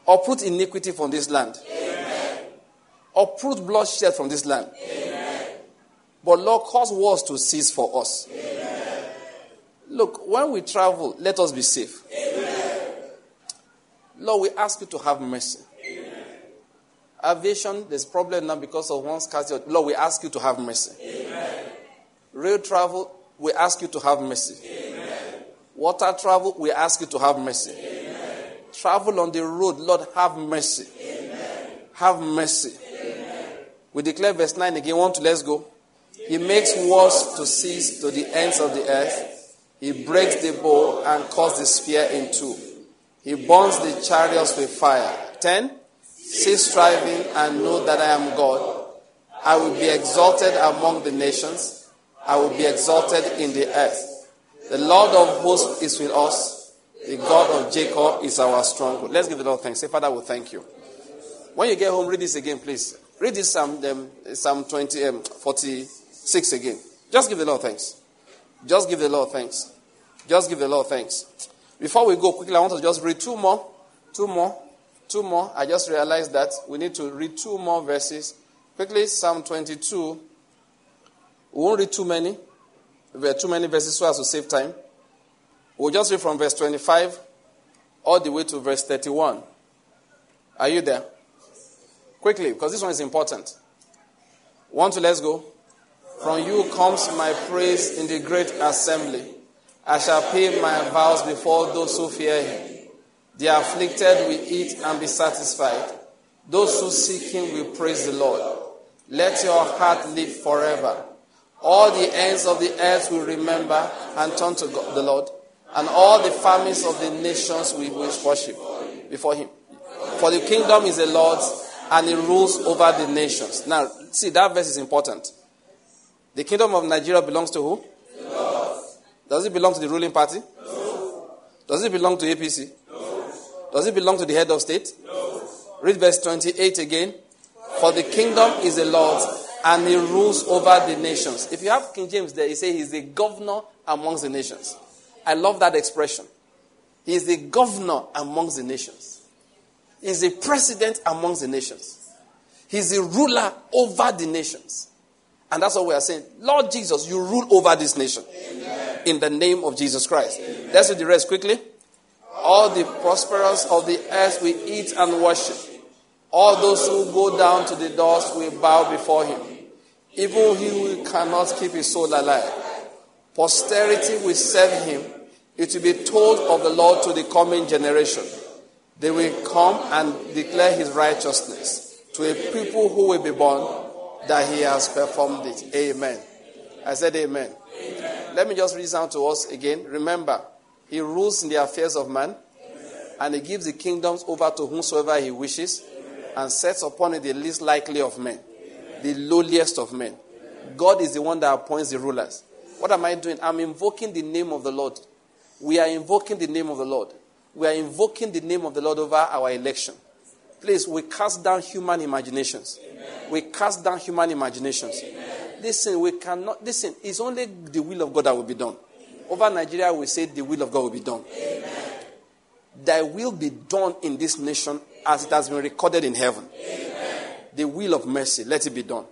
Or put iniquity from this land. Or put bloodshed from this land. But Lord, cause wars to cease for us. Look, when we travel, let us be safe. Lord, we ask you to have mercy. Aviation, there's problem now because of one scarcity. Lord, we ask you to have mercy. Rail travel, we ask you to have mercy. Water travel, we ask you to have mercy. Travel on the road, Lord, have mercy. Have mercy. We declare verse 9 again. One to let's go. He makes wars to cease to the ends of the earth. He breaks the bow and cuts the spear in two. He burns the chariots with fire. 10. Cease striving and know that I am God. I will be exalted among the nations. I will be exalted in the earth. The Lord of hosts is with us. The God of Jacob is our stronghold. Let's give the Lord thanks. Say, Father, we thank you. When you get home, read this again, please. Read this Psalm, um, Psalm 20, um, 46 again. Just give the Lord thanks. Just give the Lord thanks. Just give the Lord thanks. Before we go quickly, I want to just read two more. Two more. Two more. I just realized that we need to read two more verses. Quickly, Psalm 22. We won't read too many. There are too many verses so as to save time. We'll just read from verse 25 all the way to verse 31. Are you there? Quickly, because this one is important. One, two, let's go. From you comes my praise in the great assembly. I shall pay my vows before those who fear him. The afflicted will eat and be satisfied. Those who seek him will praise the Lord. Let your heart live forever. All the ends of the earth will remember and turn to God, the Lord, and all the families of the nations will worship before him. For the kingdom is the Lord's, and he rules over the nations. Now, see, that verse is important. The kingdom of Nigeria belongs to who? Does it belong to the ruling party? No. Does it belong to APC? No. Does it belong to the head of state? No. Read verse 28 again. For the kingdom is the Lord's, and he rules over the nations. If you have King James there, he says he's the governor amongst the nations. I love that expression. He is the governor amongst the nations. He's the president amongst the nations. He's the ruler over the nations. And that's what we are saying. Lord Jesus, you rule over this nation. Amen. In the name of Jesus Christ. Amen. Let's do the rest quickly. All the prosperous of the earth we eat and worship. All those who go down to the dust will bow before him. Even he who cannot keep his soul alive. Posterity will serve him. It will be told of the Lord to the coming generation. They will come and declare his righteousness to a people who will be born that he has performed it. Amen. I said amen. amen. Let me just read down to us again. Remember, he rules in the affairs of man, and he gives the kingdoms over to whomsoever he wishes, and sets upon it the least likely of men, the lowliest of men. God is the one that appoints the rulers. What am I doing? I'm invoking the name of the Lord. We are invoking the name of the Lord. We are invoking the name of the Lord over our election. Please, we cast down human imaginations. Amen. We cast down human imaginations. Amen. Listen, we cannot, listen, it's only the will of God that will be done. Over Nigeria, we say the will of God will be done. Amen. Thy will be done in this nation as it has been recorded in heaven. The will of mercy, let it be done.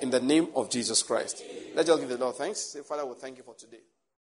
In the name of Jesus Christ. Let's just give the Lord thanks. Say, Father, we thank you for today.